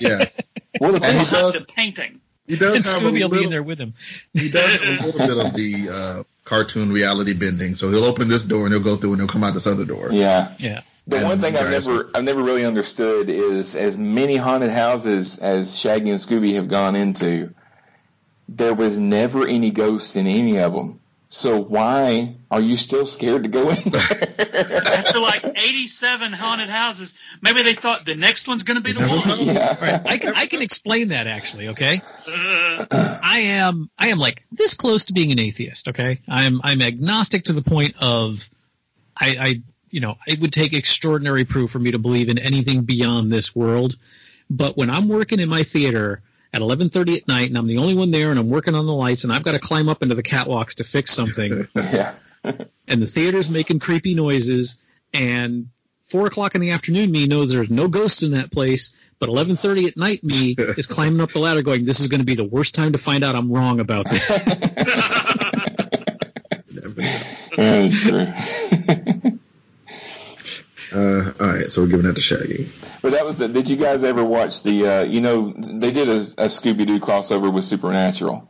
Yes. Well, the And he does. the painting. He does And have Scooby will be in there with him. he does have a *laughs* little bit of the uh, cartoon reality bending. So he'll open this door and he'll go through and he'll come out this other door. yeah. Yeah. The And one thing I've never I've never really understood is as many haunted houses as Shaggy and Scooby have gone into, there was never any ghosts in any of them. So why are you still scared to go in there? *laughs* After like 87 haunted houses, maybe they thought the next one's going to be the one. know. yeah. I can I can explain that actually. Okay. Uh, I am I am like this close to being an atheist. Okay, I'm I'm agnostic to the point of I, I you know it would take extraordinary proof for me to believe in anything beyond this world. But when I'm working in my theater at 11:30 at night and I'm the only one there and I'm working on the lights and I've got to climb up into the catwalks to fix something *laughs* Yeah. *laughs* and the theater's making creepy noises and four o'clock in the afternoon me knows there's no ghosts in that place but 11.30 at night me *laughs* is climbing up the ladder going this is going to be the worst time to find out i'm wrong about this. That's true. Uh, all right, so we're giving that to Shaggy. But that was the, did you guys ever watch the, uh, you know, they did a, a Scooby-Doo crossover with Supernatural.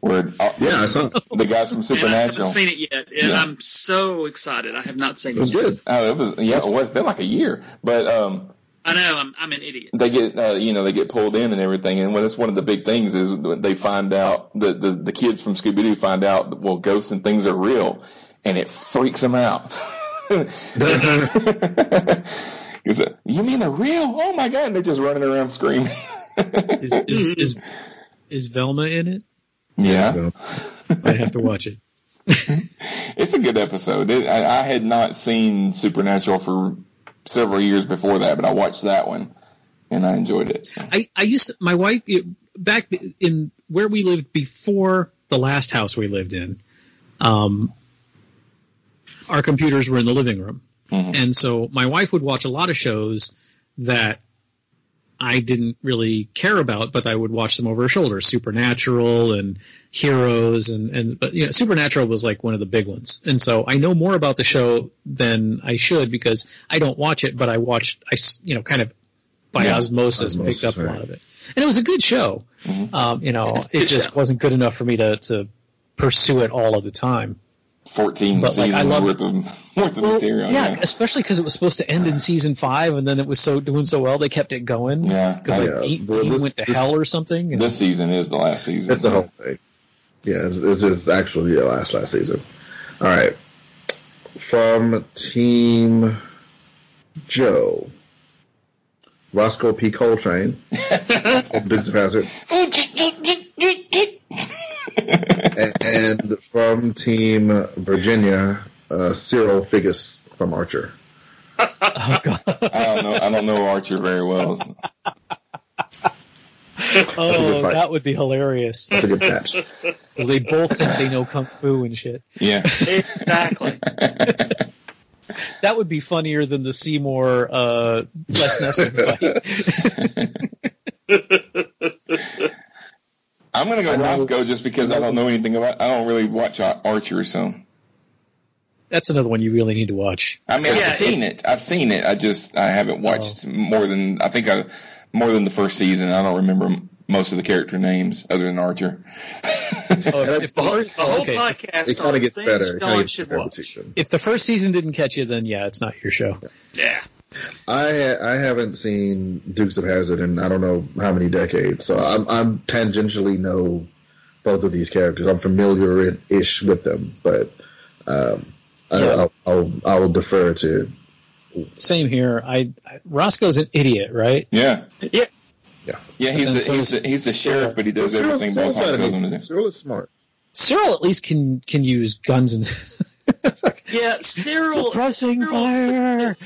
Where uh, Yeah, I saw the guys from *laughs* and I haven't seen it yet. And Yeah. I'm so excited. I have not seen It was it. yet. good. Oh, it was yeah. Well, it's been like a year, but um, I know I'm I'm an idiot. they get uh, you know they get pulled in and everything and when that's one of the big things is they find out the the, the kids from Scooby Doo find out that, well ghosts and things are real and it freaks them out. *laughs* 'Cause, you mean they're real? Oh my god! And they're just running around screaming. Is is is, is Velma in it? yeah, I have to watch it. *laughs* it's a good episode. It, I, I had not seen Supernatural for several years before that, but I watched that one and I enjoyed it. So. I, I used to, my wife back in where we lived before the last house we lived in. Um, our computers were in the living room, Mhm. and so my wife would watch a lot of shows that I didn't really care about, but I would watch them over her shoulder. Supernatural and Heroes, and and but you know, Supernatural was like one of the big ones, and so I know more about the show than I should because I don't watch it, but I watched I, you know kind of by Yeah. osmosis, Osmosis, picked up a lot of it, and it was a good show. Mhm. Um, you know, it just show. wasn't good enough for me to to pursue it all of the time. 14 But, like, I seasons love- worth of, *laughs* worth of material. yeah, Yeah. especially because it was supposed to end in season five, and then it was so doing so well they kept it going. Yeah. because like Yeah, Dean, well, Dean this- went to this- hell or something. and- This season is the last season. It's the whole thing. Yeah, this this is actually the last last season. All right, from Team Joe, Roscoe P. Coltrane from Dukes of Hazzard, and from Team Virginia, uh, Cyril Figgis from Archer. oh god, I don't know. I don't know Archer very well. so- oh that would be hilarious That's a good match. because they both think they know kung fu and shit. Yeah. Exactly. *laughs* That would be funnier than the Seymour uh, Les Nessman fight. *laughs* *laughs* I'm gonna go I know- Roscoe just because I don't know anything about. I don't really watch Archer, so That's another one you really need to watch. I mean Yeah, I've seen it. I've seen it. I just I haven't watched oh. more than I think I more than the first season. I don't remember most of the character names other than Archer. Oh, if, The the whole, the whole okay. podcast It kind of gets better. It kind gets should better watch. if the first season didn't catch you, then yeah, it's not your show. Yeah. I I haven't seen Dukes of Hazzard in I don't know how many decades, so I'm I'm tangentially know both of these characters. I'm familiar ish with them, but um, I, Yeah. I'll, I'll I'll defer to Same here. I, I Roscoe's an idiot, right? yeah. Yeah. Yeah. Yeah, he's the, so he's the he's the sheriff, but he does Cyril- everything Cyril's Boss not him to do. Cyril is smart. Cyril at least can can use guns and. Like, *laughs* Yeah, Cyril. Suppressing Cyril, fire.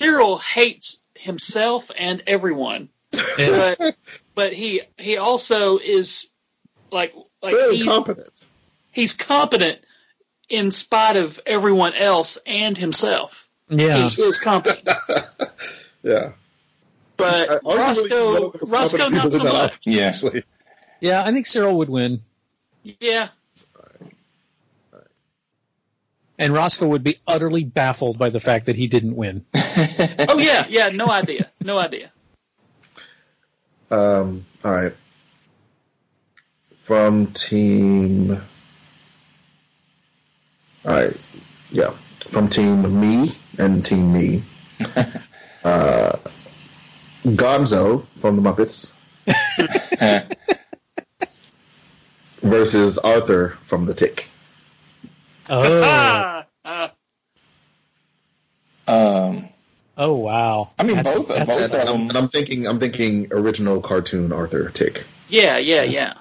Cyril hates himself and everyone, Yeah. but *laughs* but he he also is like like Very he's, competent. he's competent in spite of everyone else and himself. yeah. He is competent, *laughs* Yeah. but arguably Roscoe of the most Roscoe not so people in that much. Yeah. Actually, Yeah, I think Cyril would win. Yeah, And Roscoe would be utterly baffled by the fact that he didn't win. *laughs* oh yeah, yeah. No idea, no idea. um, all right. From team, all right, yeah, from team me and team me. *laughs* uh, Gonzo from the Muppets *laughs* versus Arthur from The Tick. Oh, um, oh wow. I mean, That's- both- that's- both- And, and I'm, and I'm thinking, I'm thinking original cartoon Arthur Tick. yeah, yeah, yeah.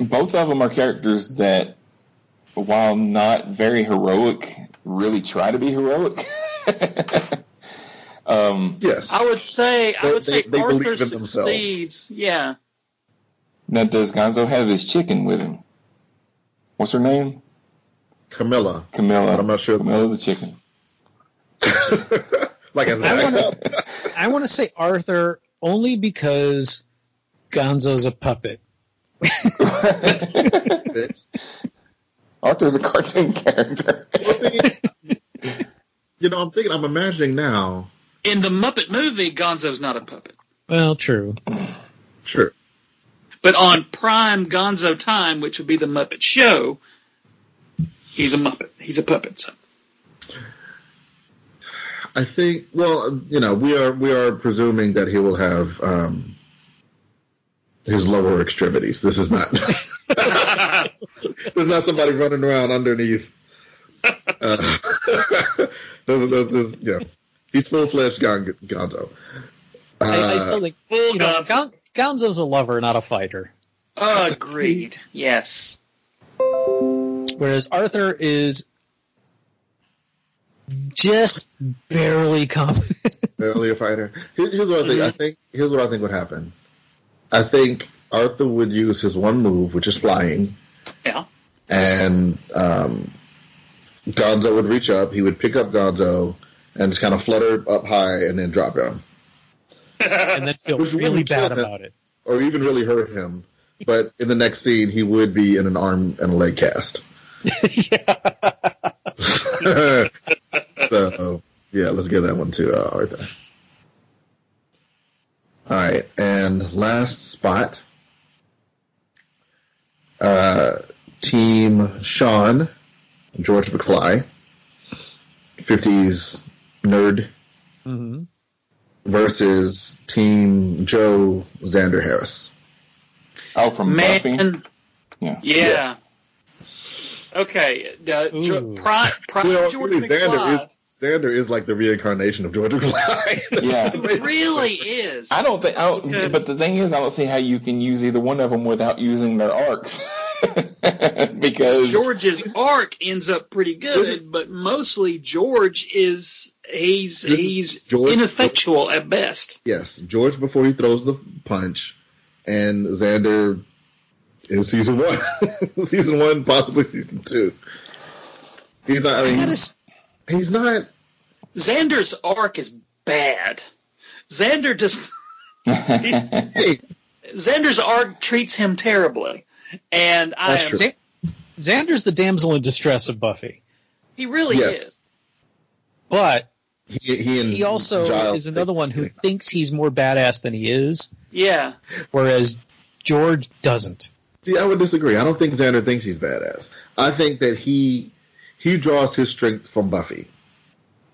both of them are characters that, while not very heroic, really try to be heroic. *laughs* um, Yes. I would say I would say they- they Arthur believe succeeds. Yeah, now, does Gonzo have his chicken with him? What's her name? Camilla. Camilla. But I'm not sure. Camilla the chicken. *laughs* like as a I backup. *laughs* wanna- I want to say Arthur only because Gonzo's a puppet. Arthur's a cartoon character. You know, I'm thinking, I'm imagining now. in the Muppet movie, Gonzo's not a puppet, Well, true. Sure. but on prime Gonzo time, which would be the Muppet Show, he's a Muppet. He's a puppet. So I think. Well, you know, we are we are presuming that he will have um, his lower extremities. This is not. *laughs* There's not somebody running around underneath. Uh, *laughs* those, those, those, yeah, he's full fledged Gon- Gonzo. Uh, I, I still think Full you know, Gonzo. Gon- Gonzo's a lover, not a fighter. Agreed. Yes. Whereas Arthur is just barely competent. *laughs* barely a fighter. Here, here's what I think. I think here's what I think would happen. I think Arthur would use his one move, which is flying, Yeah. and um, Gonzo would reach up. He would pick up Gonzo and just kind of flutter up high and then drop down, *laughs* and then feel Which really would kill bad him. about it. or even really hurt him. But in the next scene, he would be in an arm and a leg cast. *laughs* *laughs* so yeah, let's give that one to uh, Arthur. All right, and last spot, uh, Team Sean, George McFly, fifties nerd hmm versus Team Joe Xander Harris. Oh, from Buffy. Man. Yeah. Yeah. Okay. Uh, Ooh. jo- pri- pri- You George really, Xander is Xander is like the reincarnation of George McFly. *laughs* *laughs* Yeah. really is. I don't think. I don't, Because- but the thing is, I don't see how you can use either one of them without using their arcs. *laughs* because George's arc ends up pretty good, but mostly George is he's he's George- ineffectual at best. yes, George before he throws the punch, and Xander in season one, *laughs* season one, possibly season two. He's not. I mean, gotta he's not. Xander's arc is bad. Xander just *laughs* Hey, Xander's arc treats him terribly, and I am true. Xander's the damsel in distress of Buffy, he really yes. is. but He, he and he also Giles is another one who thinks he's more badass than he is, Yeah, whereas George doesn't. See, I would disagree. I don't think Xander thinks he's badass. I think that he he draws his strength from Buffy.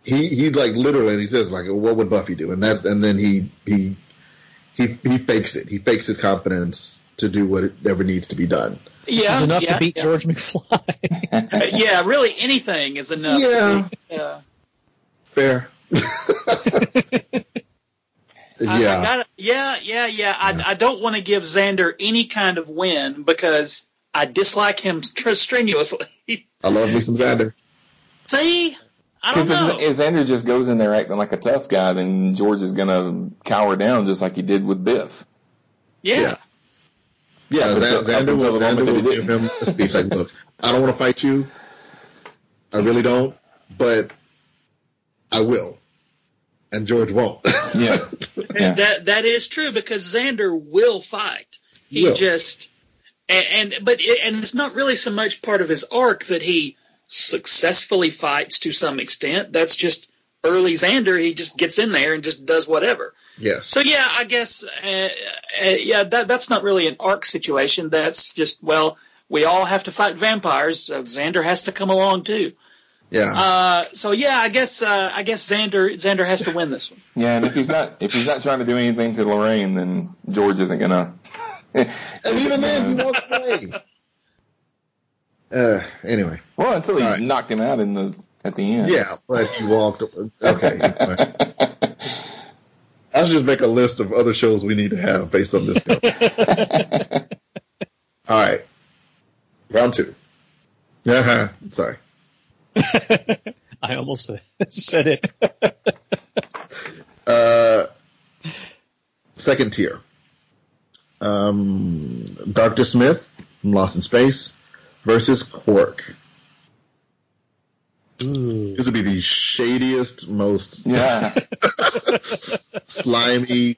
He he like literally he says like what would Buffy do? And that's and then he he he he fakes it. He fakes his confidence to do whatever needs to be done. yeah, He's enough yeah, to beat yeah. George McFly. *laughs* Yeah, really, anything is enough. to Yeah. beat, uh, Fair. *laughs* *laughs* I- yeah. I gotta, yeah, yeah, yeah. I, I don't want to give Xander any kind of win because I dislike him tr- strenuously. I love me some Xander. See, I don't know. if, if Xander just goes in there acting like a tough guy, then George is gonna cower down just like he did with Biff. yeah. Yeah. Yeah, Up until- Xander, up Xander will, Xander will give him a speech like, look, I don't want to fight you. I really don't, but I will. And George won't. *laughs* Yeah. Yeah. That that is true because Xander will fight. He Will. just and, and but it, and it's not really so much part of his arc that he successfully fights to some extent. That's just early Xander. He just gets in there and just does whatever. yes. So yeah, I guess uh, uh, yeah, that that's not really an arc situation. That's just well, we all have to fight vampires. So Xander has to come along too. Yeah. Uh, so yeah, I guess uh, I guess Xander Xander has to win this one. Yeah, and if he's not if he's not trying to do anything to Lorraine, then George isn't gonna. *laughs* and even then, he walks away. Uh, anyway. Well, until he All right. knocked him out in the at the end. Yeah, but he walked. Okay. *laughs* I should just make a list of other shows we need to have based on this. *laughs* All right. Round two. Uh-huh. Sorry. *laughs* I almost *laughs* said it. *laughs* Uh, second tier. Um, Dr. Smith from Lost in Space versus Quark. This would be the shadiest, most Yeah. slimy,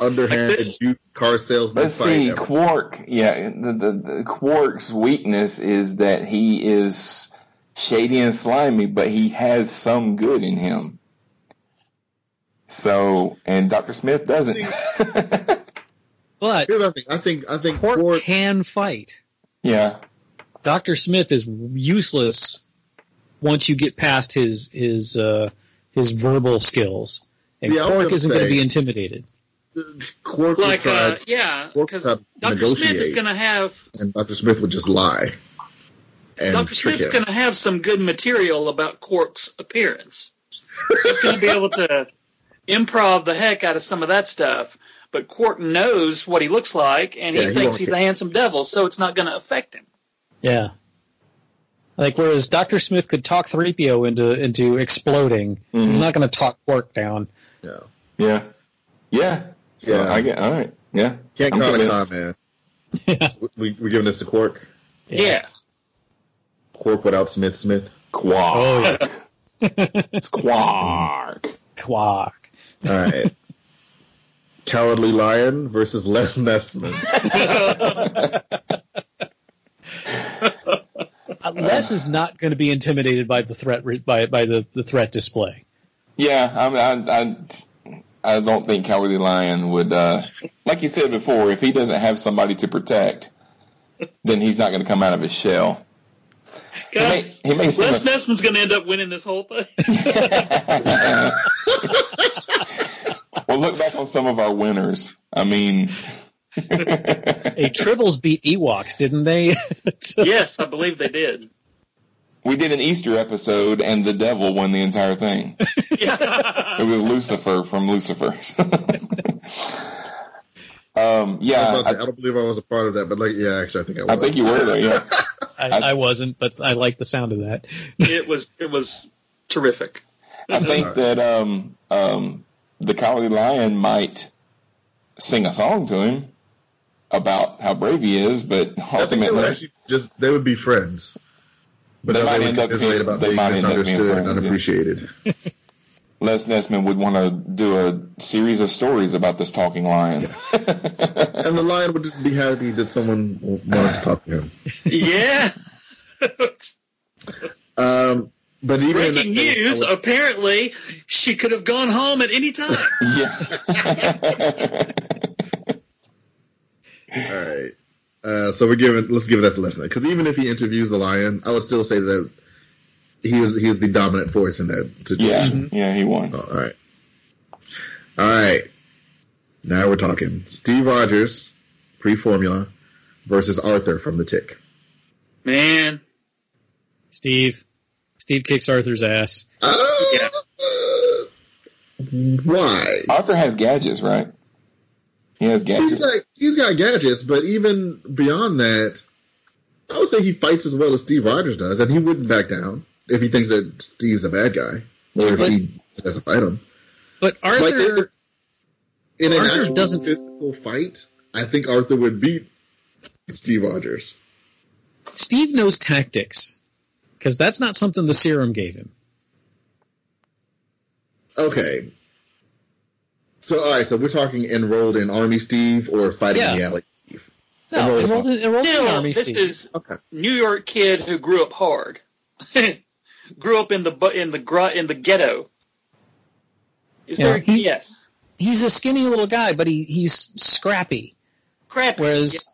underhanded used car salesman Let's see, ever. Quark. Yeah, the, the, the Quark's weakness is that he is shady and slimy, but he has some good in him. So, and Dr. Smith doesn't. *laughs* But I think. I think I think Quark Quark. can fight. yeah. Dr. Smith is useless once you get past his his uh, his verbal skills, and See, I Quark isn't going to be intimidated. Quark would Like, try, uh, yeah, because would try to Dr. Smith is going to have and Dr. Smith would just lie. And Dr. Smith's him. going to have some good material about Quark's appearance. He's going to be able to improv the heck out of some of that stuff. But Quark knows what he looks like, and he Yeah, he thinks he's care. a handsome devil, so it's not going to affect him. Yeah. Like whereas Doctor Smith could talk 3PO into into exploding, he's Mhm. not going to talk Quark down. Yeah. Yeah. Yeah. So Yeah. I get all right. Yeah. Can't I'm call it a convinced. con, man. *laughs* Yeah. We, we're giving this to Quark. Yeah. Quark without Smith Smith. Quark. Oh yeah. It's Quark. Quark. All right. Cowardly Lion versus Les Nessman. *laughs* Uh, Les is not going to be intimidated by the threat re- by by the, the threat display. Yeah, I, mean, I, I, I don't think Cowardly Lion would, uh, like you said before, if he doesn't have somebody to protect, then he's not going to come out of his shell. Guys, he may seem Les a- Nessman's going to end up winning this whole thing. *laughs* well, look back on some of our winners. I mean, Hey, Tribbles beat Ewoks, didn't they? *laughs* yes, I believe they did. we did an Easter episode, and the devil won the entire thing. It was Lucifer from Lucifer. *laughs* um, yeah, I, was about to say, I, I don't believe I was a part of that, but like, yeah, actually, I think I was. I think you were though. Yeah, I, I wasn't, but I like the sound of that. it was it was terrific. I think that um, um, the Cowardly Lion might sing a song to him about how brave he is, but I think they ultimately, just they would be friends. But They they, might they would end up being- about they being might end up being misunderstood and unappreciated. yeah. Unappreciated. Les Nessman would want to do a series of stories about this talking lion. Yes. *laughs* and the lion would just be happy that someone wanted to talk to him. *laughs* Yeah. *laughs* Um, but even in Breaking that news: would- Apparently, she could have gone home at any time. yeah. All right. Uh, so we're giving. Let's give that to lesson because even if he interviews the lion, I would still say that he was he was the dominant force in that situation. yeah, yeah, he won. Oh, all right. All right. Now we're talking. Steve Rogers, pre-formula, versus Arthur from The Tick. Man, Steve, Steve kicks Arthur's ass. Uh, Yeah. Why? Arthur has gadgets, right? He has He's gadgets. got he's got gadgets, but even beyond that, I would say he fights as well as Steve Rogers does, and he wouldn't back down if he thinks that Steve's a bad guy or if he has to fight him. But Arthur, Like, Arthur, In an Arthur actual doesn't- physical fight, I think Arthur would beat Steve Rogers. Steve knows tactics because that's not something the serum gave him. Okay. So all right, so we're talking enrolled in Army Steve or fighting Yeah. the alley Steve. No, Enrolled- enrolled in, enrolled in army. this Steve. is Okay. New York kid who grew up hard, *laughs* grew up in the bu- in the gru- in the ghetto. Is Yeah, there? he- yes, he's a skinny little guy, but he he's scrappy. crap. Whereas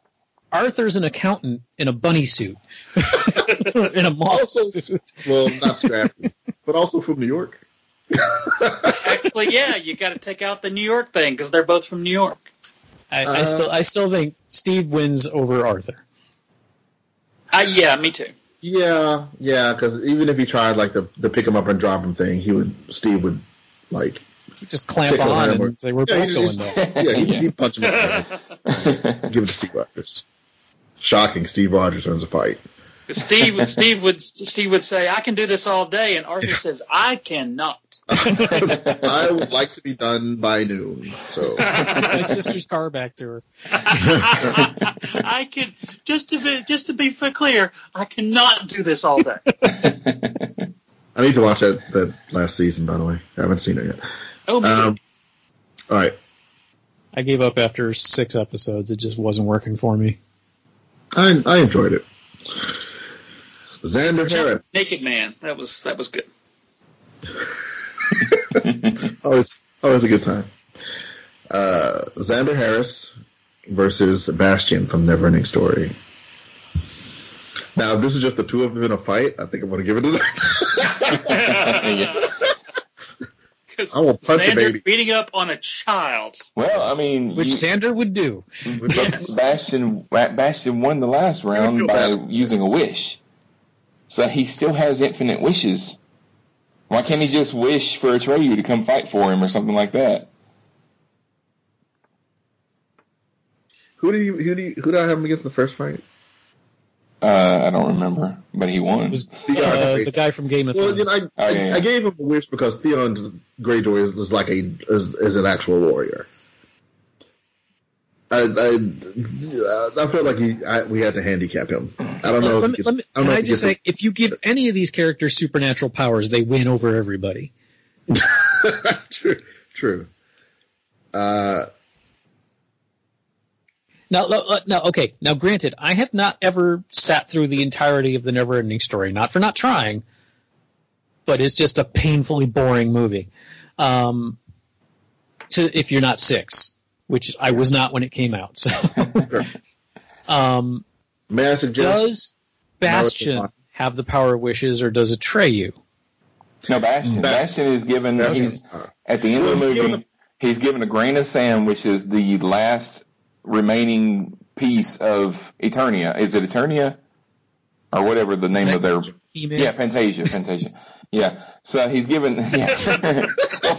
Arthur's an accountant in a bunny suit, *laughs* in a moth Also, suit. well, not scrappy, but also from New York. *laughs* actually, yeah, you got to take out the New York thing because they're both from New York. I, I Uh, still I still think Steve wins over Arthur. Uh, yeah, me too. Yeah, yeah, because even if he tried like the the pick him up and drop him thing, he would Steve would like Just clamp on him or- and say we're Yeah, both he going just- there. *laughs* yeah, he'd, Yeah. he'd punch him. in the head. *laughs* Give it to Steve Rogers. Shocking, Steve Rogers wins a fight. Steve *laughs* Steve would Steve would say, "I can do this all day," and Arthur says, "I cannot." *laughs* I would like to be done by noon. So *laughs* My sister's car back to her. I could just to be just to be for clear, I cannot do this all day. I need to watch that that last season. By the way, I haven't seen it yet. Oh Um, all right, I gave up after six episodes. It just wasn't working for me. I I enjoyed it. Xander Harris, Naked Man. That was that was good. *laughs* always always a good time. Uh, Xander Harris versus Bastian from Neverending Story. Now, if this is just the two of them in a fight, I think I'm going to give it to Xander. because *laughs* I will punch a baby. beating up on a child. Well, I mean, Which you- Xander would do. but Bastian Bastian won the last round by bad. using a wish, so he still has infinite wishes. Why can't he just wish for Atreyu to come fight for him or something like that? Who do you who do you, who did I have him against in the first fight? Uh, I don't remember, but he won. It was *laughs* uh, the guy from Game of Well, Thrones. you know, I, Oh, I, yeah, yeah. I gave him a wish because Theon Greyjoy is, is like a is, is an actual warrior. I I, I felt like he I, we had to handicap him. I don't know. let if me, he let me, I can I just gets say, if you give any of these characters supernatural powers, they win over everybody. *laughs* true, true. Uh, Now, now, okay. Now, granted, I have not ever sat through the entirety of the Neverending Story, not for not trying, but it's just a painfully boring movie. Um, to if you're not six, which I was not when it came out. So, um, may I suggest? does Bastian have the power of wishes, or does Atreyu? No, Bastian. Bastian is given. Bastian. He's at the end of the Well, given movie. He's given a grain of sand, which is the last remaining piece of Eternia. Is it Eternia or whatever the name of their? He-Man? Yeah, Fantasia. Fantasia. Yeah. So he's given. *laughs* Yeah. *laughs* well,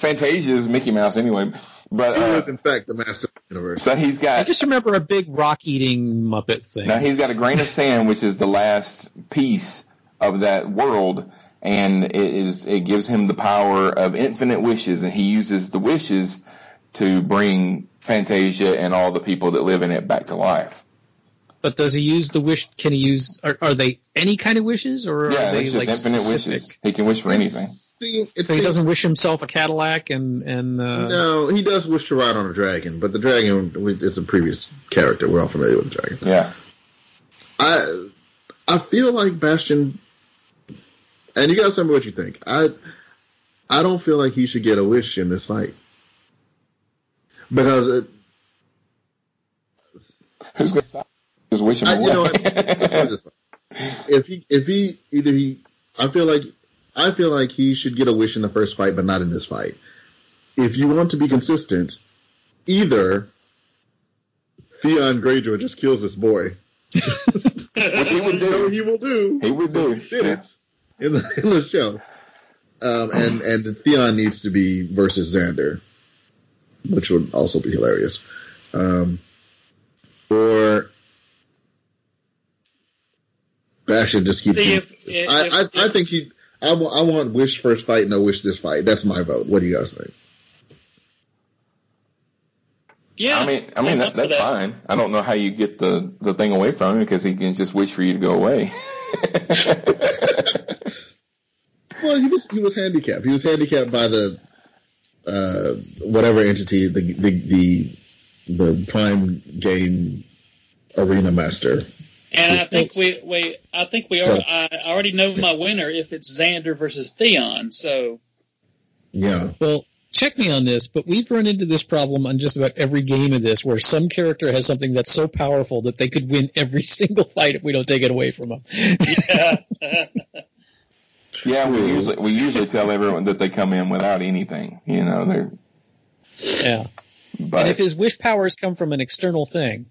Fantasia is Mickey Mouse anyway. But He uh, is in fact the master of the universe. so he's got. I just remember a big rock-eating Muppet thing. Now he's got a grain of sand, which is the last piece of that world, and it is it gives him the power of infinite wishes, and he uses the wishes to bring Fantasia and all the people that live in it back to life. But does he use the wish? Can he use? Are, are they any kind of wishes, or yeah, are they it's just like infinite specific? wishes. He can wish for anything. See, it's So he doesn't wish himself a Cadillac and and uh, No, he does wish to ride on a dragon, but the dragon is a previous character. We're all familiar with the dragon. Yeah. I I feel like Bastian, and you guys tell me what you think. I I don't feel like he should get a wish in this fight because it, Who's going to stop? Just wish him I, away. you know what? Let's put it this way. if he if he either he I feel like I feel like he should get a wish in the first fight, but not in this fight. If you want to be consistent, either Theon Greyjoy just kills this boy. *laughs* Which he would know do. he will do. He would do. He did it in the in the show. Um, and and Theon needs to be versus Xander, which would also be hilarious. Um, or Bastian just keeps. See, if- if- I, I, if- I think he. I want, I want Wish first fight, no Wish this fight. That's my vote. What do you guys think? Yeah, I mean, I mean that, that's that. fine. I don't know how you get the the thing away from him because he can just wish for you to go away. *laughs* Well, he was he was handicapped. He was handicapped by the uh, whatever entity the the the the prime game arena master. And I think we, we I think we are. I already know my winner if it's Xander versus Theon. So Yeah. Well, check me on this, but we've run into this problem on just about every game of this, where some character has something that's so powerful that they could win every *laughs* single fight if we don't take it away from them. yeah, yeah, we usually we usually tell everyone that they come in without anything. You know, they're yeah. but And if his wish powers come from an external thing,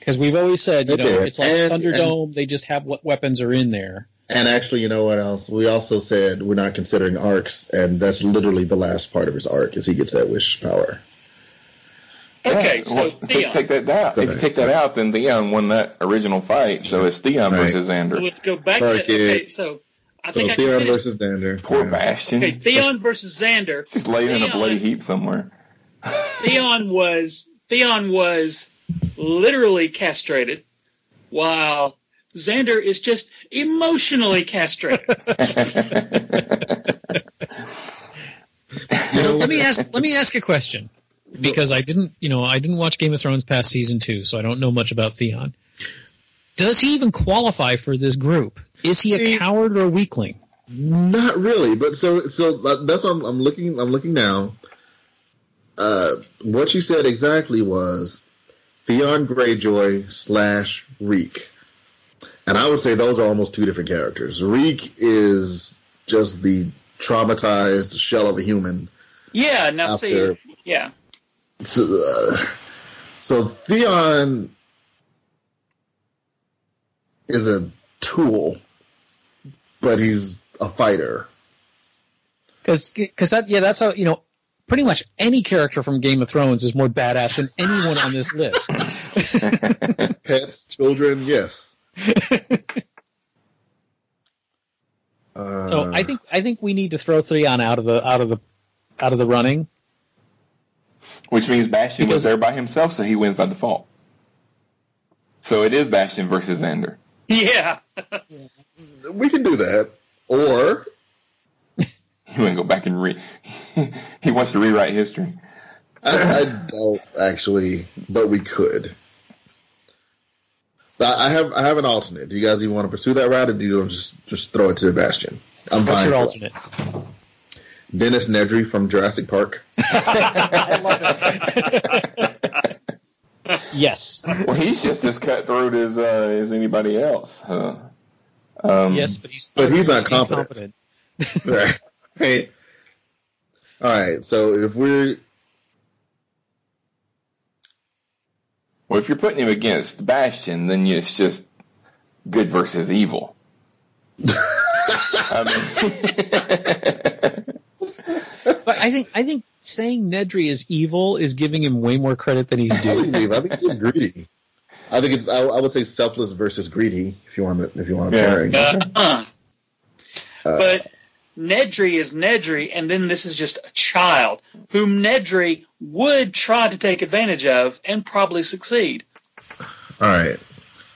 because we've always said, you know, Okay, it's like and- Thunderdome, they just have what weapons are in there. And actually, you know what else? We also said we're not considering arcs, and that's literally the last part of his arc is he gets that wish power. okay. Yeah, So well, Theon, take that out. If you take that out, then Theon won that original fight. So it's Theon Right. versus Xander. let's go back. Sorry, to, okay, so I So think I can Theon finish. versus Xander. Poor Yeah. Bastian. Okay, Theon versus Xander. Just laying in a bloody heap somewhere. Theon was Theon was literally castrated, while Xander is just emotionally castrated. You *laughs* know, let me ask. Let me ask a question because I didn't, you know, I didn't watch Game of Thrones past season two, so I don't know much about Theon. Does he even qualify for this group? Is he a See- coward or a weakling? Not really, but so so uh, that's what I'm, I'm looking. I'm looking now. Uh, what you said exactly was Theon Greyjoy slash Reek, and I would say those are almost two different characters. Reek is just the traumatized shell of a human. Yeah, now After- see, yeah. So, uh, so Theon is a tool, but he's a fighter. Because that yeah that's how you know pretty much any character from Game of Thrones is more badass than anyone on this list. *laughs* Pets, children, yes. Uh, So I think I think we need to throw Theon out of the out of the out of the running. Which means Bastian Because- was there by himself, so he wins by default. So it is Bastian versus Xander. Yeah. we can do that, or *laughs* He wouldn't go back and re. *laughs* he wants to rewrite history. I, I don't actually, but we could. I I have I have an alternate. Do you guys even want to pursue that route, or do you just just throw it to Bastian? I'm What's fine your for it. alternate? Dennis Nedry from Jurassic Park. *laughs* Yes, Well, he's just as cutthroat as uh, as anybody else. Uh, um, yes, but he's But he's not competent. incompetent. right. Right. All right. So if we're Well, if you're putting him against Bastian, then it's just good versus evil. *laughs* I *laughs* But I think I think saying Nedry is evil is giving him way more credit than he's I think due. he's- I think he's greedy. I think it's I, I would say selfless versus greedy. If you want to, if you want to Yeah. pairing. Uh-uh. Uh, but Nedry is Nedry, and then this is just a child whom Nedry would try to take advantage of and probably succeed. All right.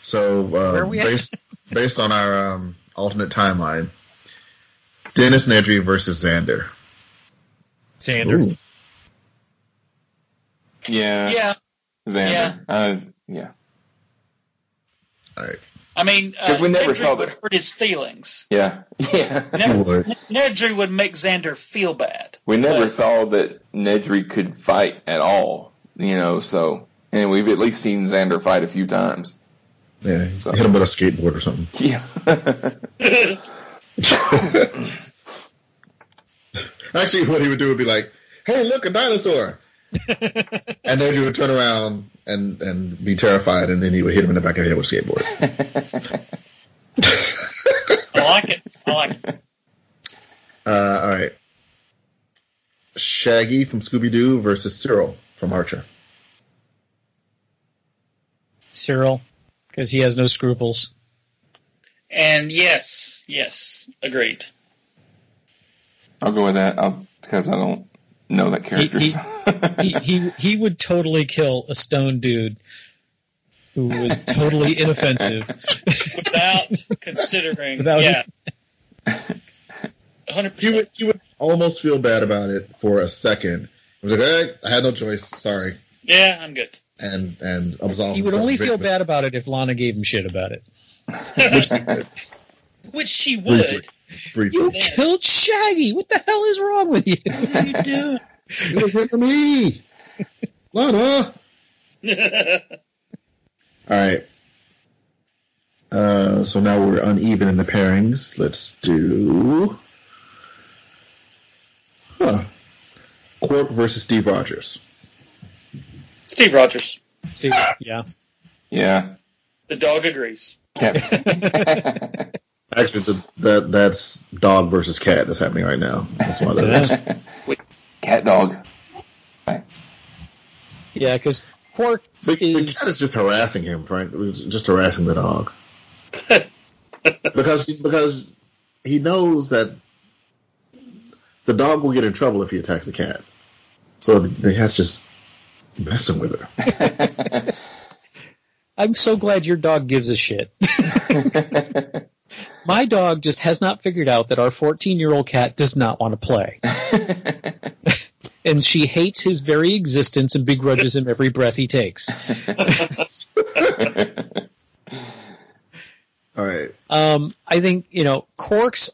So uh, are we at? based based on our um, alternate timeline, Dennis Nedry versus Xander. Xander. Ooh. yeah, Yeah, Xander. yeah. Uh, yeah. All right. I mean, uh, 'Cause we never Nedry saw would the- hurt his feelings. Yeah, yeah. You would. Nedry would make Xander feel bad. We never But- saw that Nedry could fight at all, you know. So, and we've at least seen Xander fight a few times. Yeah. So- Hit him with a skateboard or something. Yeah. *laughs* *laughs* Actually, what he would do would be like, "Hey, look, a dinosaur," *laughs* and then he would turn around and and be terrified, and then he would hit him in the back of the head with a skateboard. *laughs* I like it. I like it. Uh, all right. Shaggy from Scooby Doo versus Cyril from Archer. Cyril, because he has no scruples. And yes, yes, agreed. I'll go with that because I don't know that character. he- He *laughs* he he would totally kill a stone dude who was totally inoffensive. *laughs* Without considering, Without- yeah, *laughs* hundred He percent. would he would almost feel bad about it for a second. I was like, "Hey, I had no choice. Sorry," Yeah, I'm good. and and absolve He would only feel bad about it if Lana gave him shit about it. Which he did, Which she would. briefly. You killed Shaggy. What the hell is wrong with you? *laughs* What are you doing? It was hit to me, Lana. *laughs* All right. Uh, so now we're uneven in the pairings. Let's do. Huh. Quark versus Steve Rogers. Steve Rogers. Steve, yeah. yeah. The dog agrees. Cap- *laughs* Actually, the, that that's dog versus cat that's happening right now. That's why that is. *laughs* Cat dog. Yeah, because Quark The, the is cat is just harassing him, right? Just harassing the dog. *laughs* because because he knows that the dog will get in trouble if he attacks the cat. So the cat's just messing with her. *laughs* I'm so glad your dog gives a shit. My dog just has not figured out that our 14 year old cat does not want to play. *laughs* and she hates his very existence and begrudges him every breath he takes. *laughs* All right. Um, I think, you know, Quark's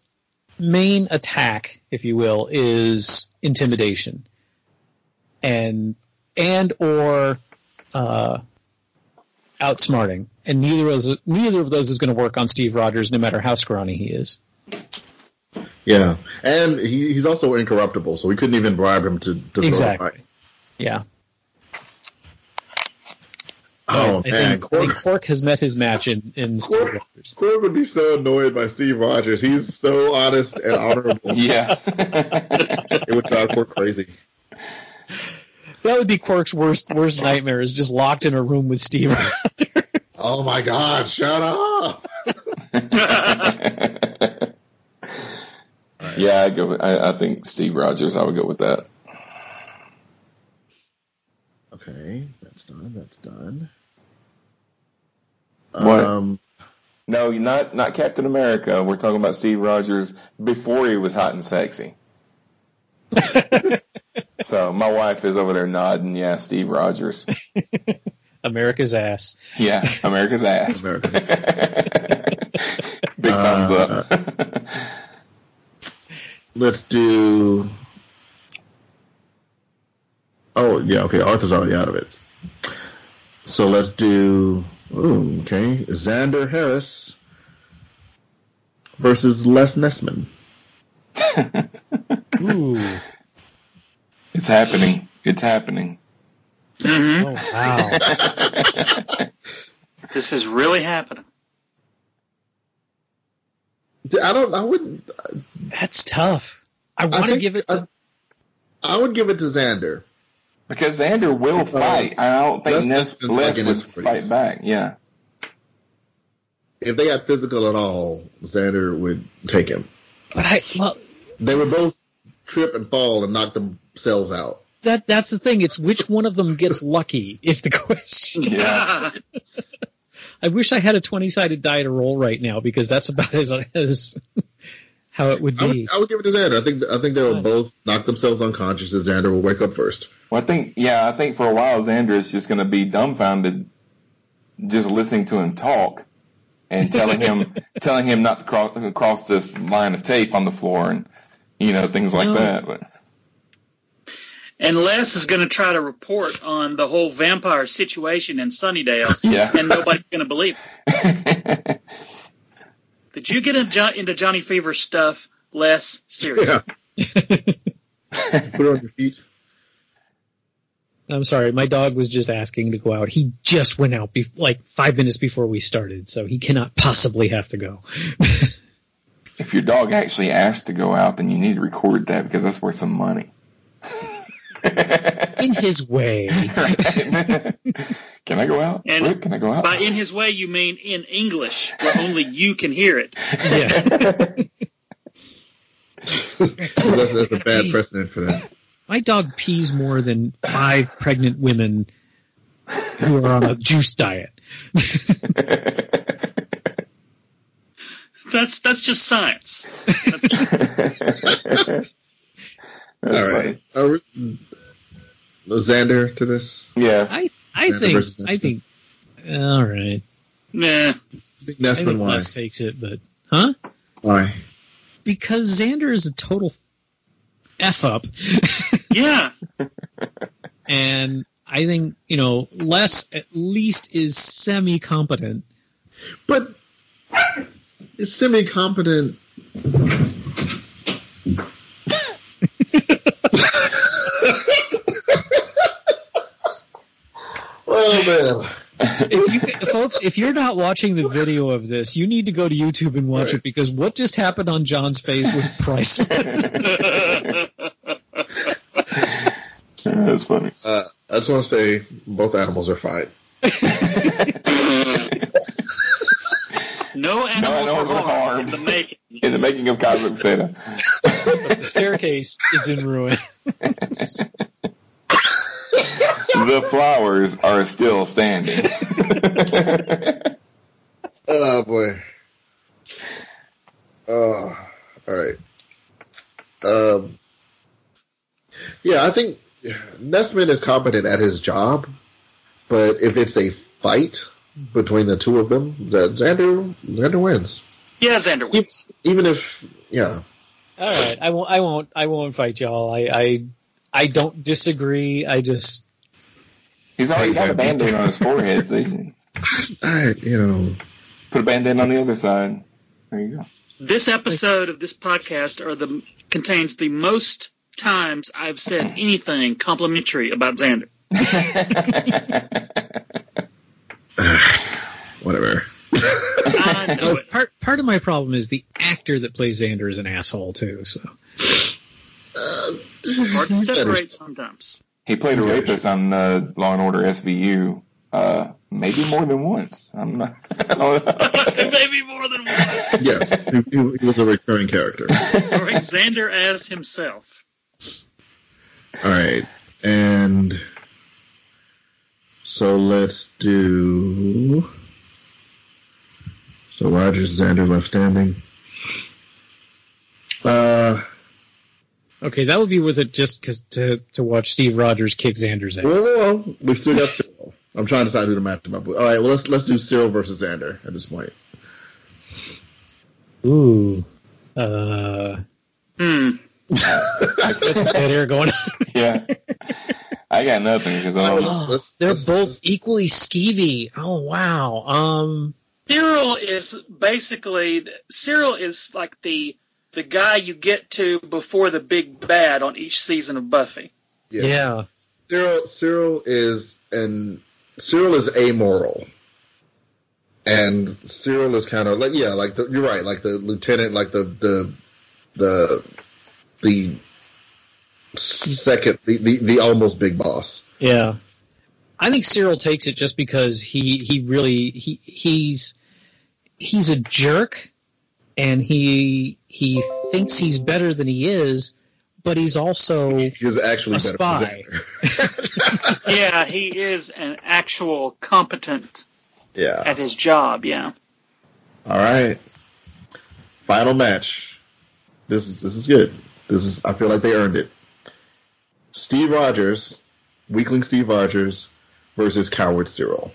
main attack, if you will, is intimidation. And, and or, uh, outsmarting. And neither of those, neither of those is going to work on Steve Rogers, no matter how scrawny he is. Yeah, Yeah, and he, he's also incorruptible, so we couldn't even bribe him to, to throw a Exactly. Yeah. Oh I man, think, I think Korg, Quark has met his match in, in Star Quark, Wars. Would be so annoyed by Steve Rogers. He's so honest and honorable. *laughs* Yeah. *laughs* It would drive Korg crazy. That would be Quark's worst worst nightmare is just locked in a room with Steve. Oh my God! Shut up. *laughs* yeah, I go. With, I, I think Steve Rogers. I would go with that. Okay, that's done. That's done. What? Um, No, not not Captain America. We're talking about Steve Rogers before he was hot and sexy. *laughs* so my wife is over there nodding. Yeah, Steve Rogers. *laughs* America's ass. Yeah, America's ass. America's *laughs* Big thumbs Uh, up. let's do. Oh yeah, okay. Arthur's already out of it. So let's do. Ooh, okay, Xander Harris versus Les Nessman. *laughs* Ooh. it's happening. It's happening. Hmm Oh wow. *laughs* This is really happening. I don't. I wouldn't. That's tough. I I want to give it to I would give it to Xander. Because Xander will Because fight. I don't think Les Ness, Les like would fight back. Yeah. If they got physical at all, Xander would take him. but I well They would both trip and fall and knock themselves out. That that's the thing. It's which one of them gets lucky is the *laughs* question. Yeah. *laughs* I wish I had a twenty sided die to roll right now because that's about as as how it would I be. would, I would give it to Xander. I think I think they will both knock themselves unconscious, and Xander will wake up first. Well, I think, yeah, I think for a while Xander is just going to be dumbfounded, just listening to him talk and telling him, *laughs* telling him not to cross, cross this line of tape on the floor and, you know, things like No. that. But And Les is going to try to report on the whole vampire situation in Sunnydale, *laughs* yeah. and nobody's going to believe it. *laughs* Did you get into, Johnny Fever stuff, Les? Seriously. Yeah. *laughs* Put it on your feet. I'm sorry, my dog was just asking to go out. He just went out be- like five minutes before we started, so he cannot possibly have to go. if your dog actually asked to go out, then you need to record that because that's worth some money. *laughs* In his way. *laughs* can I go out? And Rick, can I go out? By in his way, you mean in English, where only you can hear it. Yeah. 'Cause *laughs* That's, that's a bad precedent for that. My dog pees more than five pregnant women who are on a juice diet. That's that's just science. All right. Are we- uh, Xander to this. Yeah. I I Xander think I think all right. Nah. I think I think why? Les takes it, but huh? Why? Because Xander is a total f up, *laughs* Yeah. and I think you know Les at least is semi competent. But is semi competent. Oh man. *laughs* If you folks, if you're not watching the video of this, you need to go to YouTube and watch Right. it because what just happened on John's face was priceless. *laughs* That's funny. Uh, I just want to say both animals are fine. *laughs* No animals, animals were were harmed harmed. in the making. In the making of Cosmic Potato. the staircase is in ruin. The flowers are still standing. *laughs* Oh boy. Oh, all right. Um, yeah, I think Nessman is competent at his job, but if it's a fight between the two of them, that Xander Xander wins. Yeah, Xander wins. Even if, yeah, All right, I won't. I won't. I won't fight y'all. I. I, I don't disagree. I just. He's already got a band-aid on his forehead, so you I, you know, put a band-aid on the other side. There you go. This episode of this podcast are the contains the most times I've said *laughs* anything complimentary about Xander. *laughs* *sighs* Whatever. I know *laughs* it. Part part of my problem is the actor that plays Xander is an asshole too. So Hard to separate sometimes. He played a rapist on uh, Law and Order SVU. Uh, maybe more than once. I'm not. *laughs* I don't know. *laughs* Maybe more than once. Yes, he, *laughs* he- he was a recurring character. All right, Xander as himself. All right, and so let's do. So Rogers, Xander left standing. Uh, okay, that would be worth it just 'cause to to watch Steve Rogers kick Xander's ass. whoa, whoa, whoa. We've still got Cyril. I'm trying to decide who to match him up with. All right, well let's let's do Cyril versus Xander at this point. Ooh, uh, Hmm. that's some dead air going *laughs* yeah. I got nothing because All right, I well, let's- let's- They're let's- both let's- equally skeevy. Oh wow. Um, Cyril is basically Cyril is like the the guy you get to before the big bad on each season of Buffy. yeah. yeah. Cyril Cyril is and Cyril is amoral. And Cyril is kind of like yeah, like the, you're right, like the lieutenant, like the the the the second, the, the, the almost big boss. Yeah. I think Cyril takes it just because he, he really, he, he's, he's a jerk and he, he thinks he's better than he is, but he's also, He's actually A spy. *laughs* *laughs* Yeah, he is an actual competent yeah. at his job. Yeah. All right. Final match. This is this is good. This is I feel like they earned it. Steve Rogers, Weakling Steve Rogers versus Coward Cyril.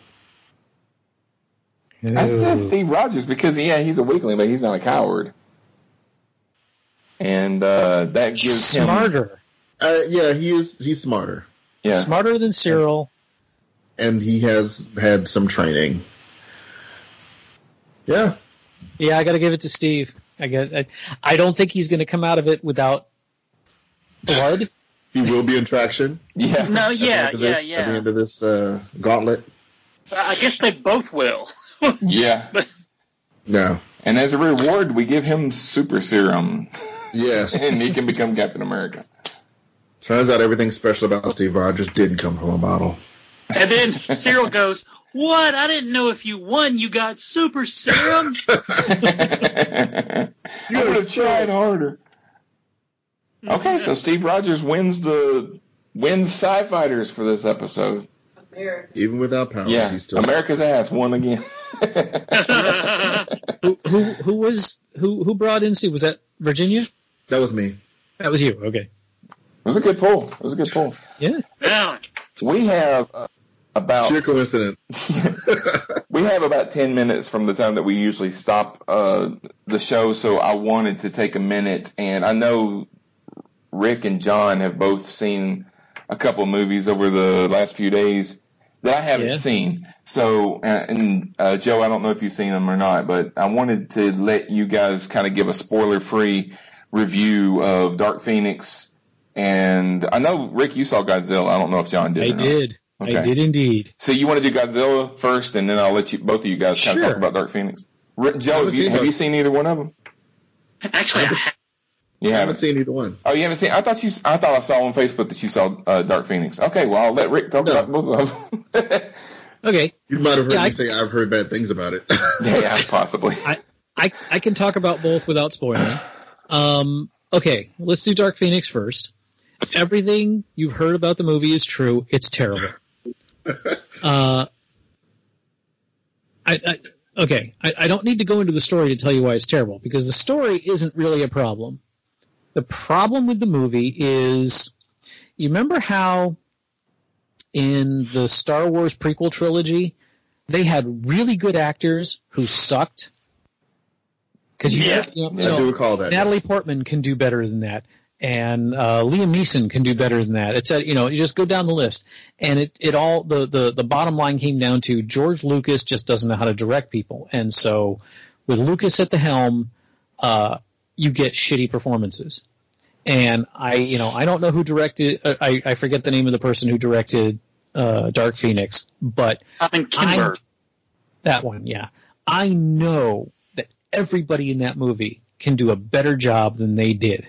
I said Steve Rogers because yeah, he's a weakling, but he's not a coward. And uh, that he's gives him smarter, Uh, yeah, he is. He's smarter, yeah. smarter than Cyril. and he has had some training. Yeah, Yeah, I got to give it to Steve. I get. I, I don't think he's going to come out of it without blood. *laughs* he will be in traction. Yeah. No, at the yeah, end of yeah, this- At the end of this uh, gauntlet. I guess they both will. Yeah. *laughs* But No. And as a reward, we give him super serum, *laughs* Yes. *laughs* and he can become Captain America. Turns out everything special about Steve Rogers didn't come from a bottle. and then Cyril goes, "What? I didn't know if you won, you got super serum." *laughs* *laughs* you would have tried harder. Okay, so mm-hmm. Steve Rogers wins the wins Sci Fighters for this episode. Even without powers, Yeah, he's still America's ass won again. who, who who was who who brought in Steve? Was that Virginia? That was me. That was you. Okay. It was a good pull. It was a good pull. Yeah. yeah. We have uh, about Sheer coincidence. *laughs* we have about ten minutes from the time that we usually stop uh, the show, so I wanted to take a minute, and I know Rick and John have both seen a couple movies over the last few days that I haven't Yeah. seen. So, and, and uh, Joe, I don't know if you've seen them or not, but I wanted to let you guys kind of give a spoiler-free review of Dark Phoenix. And I know Rick, you saw Godzilla. I don't know if John did. I or not. did. Okay. I did indeed. So you want to do Godzilla first, and then I'll let you both of you guys kind of talk about Dark Phoenix. Rick, Joe, have you, seen have you seen either one of them? Actually, I ha- You haven't haven't. seen either one. Oh, you haven't seen? I thought you. I thought I saw on Facebook that you saw uh, Dark Phoenix. Okay, well I'll let Rick talk No. about both of them. *laughs* Okay. You might have heard Yeah, me I- say I've heard bad things about it. yeah, *laughs* yeah, possibly. I, I I can talk about both without spoiling. Um, okay, let's do Dark Phoenix first. Everything you've heard about the movie is true. It's terrible. *laughs* Uh, I, I okay. I, I don't need to go into the story to tell you why it's terrible because the story isn't really a problem. The problem with the movie is, you remember how in the Star Wars prequel trilogy they had really good actors who sucked. Because you, Yeah. you know, I do recall that. Natalie yes. Portman can do better than that, and uh, Liam Neeson can do better than that. It's a, you know you just go down the list, and it it all the the the bottom line came down to George Lucas just doesn't know how to direct people, and so with Lucas at the helm, uh, you get shitty performances. And I, you know, I don't know who directed. Uh, I I forget the name of the person who directed uh, Dark Phoenix, but Alan Kimber. that one, yeah. I know everybody in that movie can do a better job than they did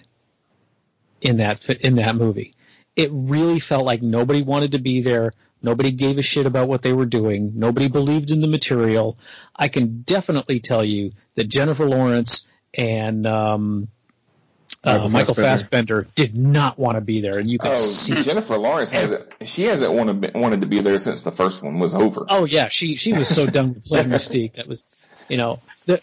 in that in that movie. It really felt like nobody wanted to be there. Nobody gave a shit about what they were doing. Nobody believed in the material. I can definitely tell you that Jennifer Lawrence and um, uh, Michael Fassbender. Fassbender did not want to be there, and you could Oh, see. *laughs* Jennifer Lawrence hasn't. She hasn't wanted wanted to be there since the first one was over. Oh yeah, she she was so *laughs* done with playing Mystique. That was, you know, the,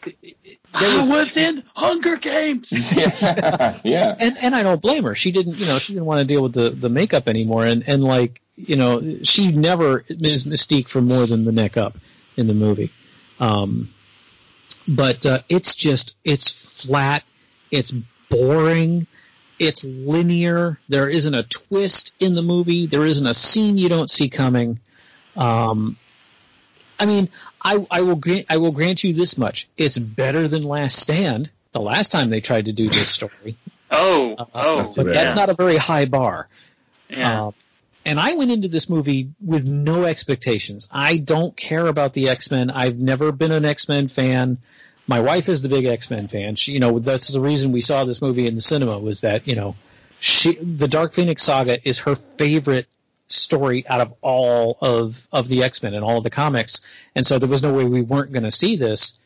I was *laughs* in Hunger Games. *laughs* yeah, *laughs* yeah. and and I don't blame her. She didn't, you know, she didn't want to deal with the the makeup anymore, and and like, you know, she never is Mystique for more than the neck up in the movie. Um, but uh, it's just it's flat, it's boring, it's linear. There isn't a twist in the movie. There isn't a scene you don't see coming. Um, I mean, I, I will grant I will grant you this much: it's better than Last Stand. The last time they tried to do this *laughs* story, Oh, oh, That's but bad. that's not a very high bar. yeah. Um, and I went into this movie with no expectations. I don't care about the X Men. I've never been an X Men fan. My wife is the big X Men fan. She, you know, that's the reason we saw this movie in the cinema was that you know, she the Dark Phoenix saga is her favorite story out of all of of the X Men and all of the comics. And so there was no way we weren't going to see this.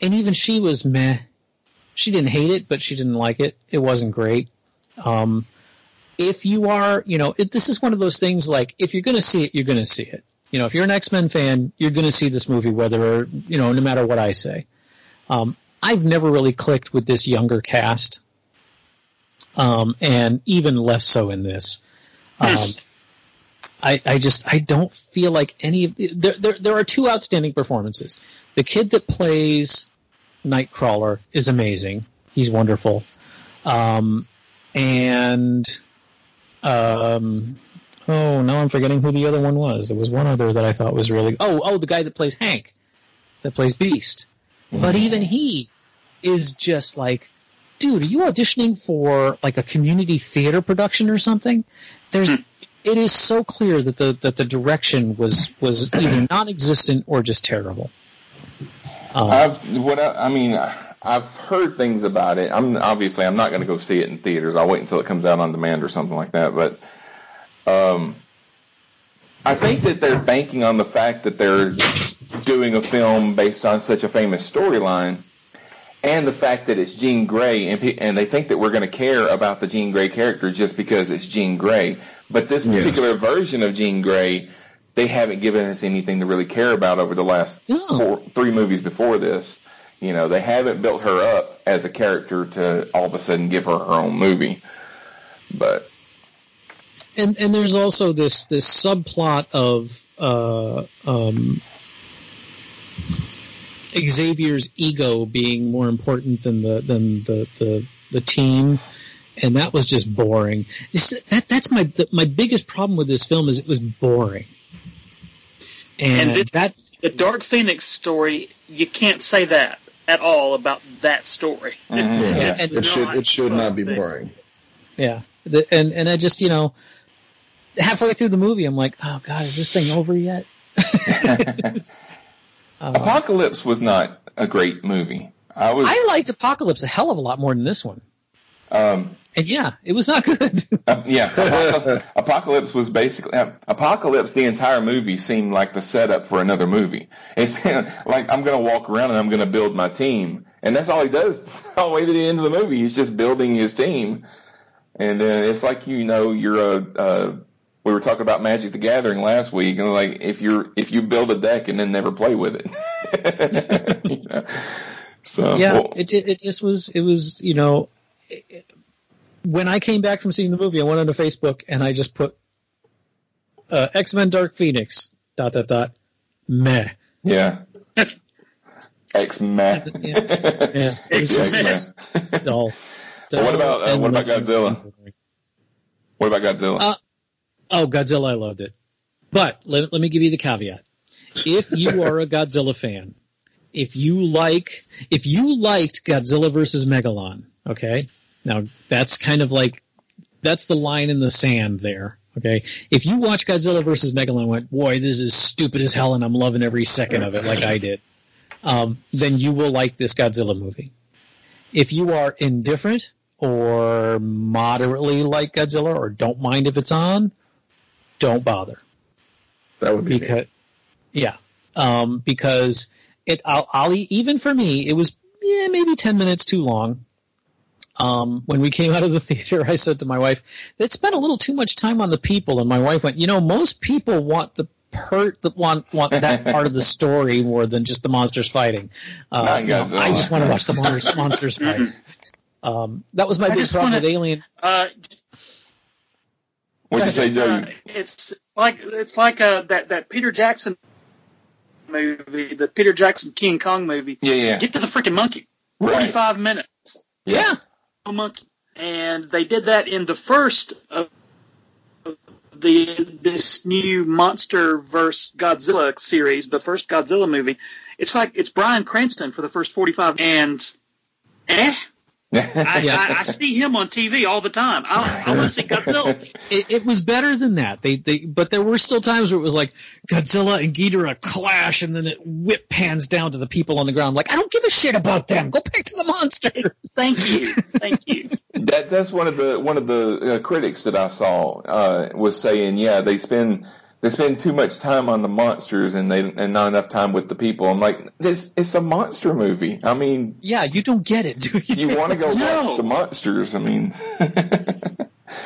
And even she was meh. She didn't hate it, but she didn't like it. It wasn't great. Um, if you are, you know, it, this is one of those things like if you're going to see it, you're going to see it. You know, if you're an X Men fan, you're going to see this movie, whether you know, no matter what I say. Um, I've never really clicked with this younger cast, um, and even less so in this. Um, *laughs* I, I just I don't feel like any of the, there, there there are two outstanding performances. The kid that plays Nightcrawler is amazing. He's wonderful. Um, and um, oh, now I'm forgetting who the other one was. There was one other that I thought was really oh oh the guy that plays Hank, that plays Beast. But even he is just like, dude, are you auditioning for like a community theater production or something? There's it is so clear that the that the direction was was either *clears throat* non-existent or just terrible. Um, I've what I, I mean. I've heard things about it. I'm obviously I'm not going to go see it in theaters. I'll wait until it comes out on demand or something like that. But um, I think that they're banking on the fact that they're doing a film based on such a famous storyline, and the fact that it's Jean Grey, and pe- and they think that we're going to care about the Jean Grey character just because it's Jean Grey. But this Yes. particular version of Jean Grey, they haven't given us anything to really care about over the last No. four, three movies before this. You know, they haven't built her up as a character to all of a sudden give her her own movie. But and and there's also this this subplot of uh, um, Xavier's ego being more important than the than the the, the team, and that was just boring. Just, that that's my my biggest problem with this film is it was boring, and, And this- that's The Dark Phoenix story, you can't say that at all about that story. Mhm. Yeah, and- it should not it should not be supposed to boring. yeah, the, and and I just you know halfway through the movie I'm like, oh god, is this thing over yet? *laughs* Uh, Apocalypse was not a great movie. I was I liked Apocalypse a hell of a lot more than this one. Um, And yeah, it was not good. Uh, *laughs* yeah, Apocalypse, *laughs* Apocalypse was basically uh, Apocalypse. The entire movie seemed like the setup for another movie. It's *laughs* like I'm going to walk around and I'm going to build my team, and that's all he does all the way to the end of the movie. He's just building his team, and then it's like you know you're a. Uh, we were talking about Magic the Gathering last week, and like if you're if you build a deck and then never play with it. You know? So yeah, well, it it just was it was you know when I came back from seeing the movie, I went onto Facebook and I just put uh, X Men Dark Phoenix dot dot dot meh. yeah. *laughs* X Men. Yeah. Yeah, *laughs* X-Men. dull. Well, what about, uh, what about Godzilla? What about Godzilla? Uh, Oh, Godzilla, I loved it. But let, let me give you the caveat. If you are a Godzilla fan, if you like, if you liked Godzilla versus Megalon, okay, now that's kind of like, that's the line in the sand there. Okay, if you watch Godzilla versus Megalon, and went, boy, this is stupid as hell, and I'm loving every second of it, like I did, um, then you will like this Godzilla movie. If you are indifferent or moderately like Godzilla, or don't mind if it's on, don't bother. That would be because, yeah, um, because it, I'll, I'll, even for me, it was yeah, maybe ten minutes too long. Um, when we came *laughs* out of the theater, I said to my wife, "They spent a little too much time on the people." And my wife went, "You know, most people want the part that want want that part of the story more than just the monsters fighting. Uh, you know, I just want to watch the monsters monsters fight." *laughs* Um, that was my I big just problem wanna- with Alien. Uh, What'd you say, Joe? uh, it's like it's like uh, that that Peter Jackson movie, the Peter Jackson King Kong movie. Yeah, yeah. Get to the freaking monkey. Right. Forty five minutes. Yeah. A monkey, and they did that in the first of the this new monster verse Godzilla series, the first Godzilla movie. It's like it's Bryan Cranston for the first forty five, and eh. I, Yeah. I, I see him on TV all the time. I, I want to see Godzilla. *laughs* It, it was better than that. They, they, but there were still times where it was like Godzilla and Ghidorah clash, and then it whip pans down to the people on the ground. Like, I don't give a shit about them. Go back to the monster. *laughs* Thank you, thank you. That that's one of the one of the uh, critics that I saw uh, was saying, yeah, they spend they spend too much time on the monsters and they and not enough time with the people. I'm like, this it's a monster movie. I mean, Yeah, you don't get it, do you? you want to go *laughs* No. watch the monsters? I mean, *laughs*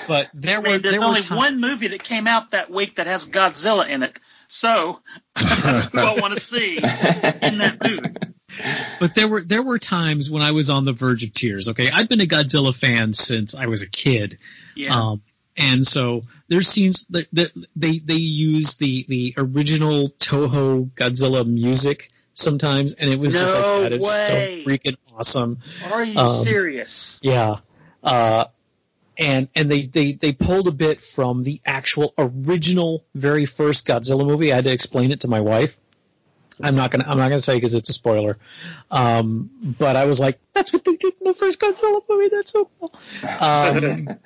But there I were mean, there's there only times. one movie that came out that week that has Godzilla in it, so *laughs* that's who I want to see in that movie. But there were there were times when I was on the verge of tears. Okay, I've been a Godzilla fan since I was a kid. Yeah. Um, and so there's scenes that, that they they use the the original Toho Godzilla music sometimes, and it was just No like that is way. so freaking awesome. Are you Um, serious? Yeah. Uh, and and they, they they pulled a bit from the actual original very first Godzilla movie. I had to explain it to my wife. I'm not gonna I'm not gonna say because it's a spoiler. Um, but I was like, that's what they did in the first Godzilla movie. That's so cool. *laughs* Um,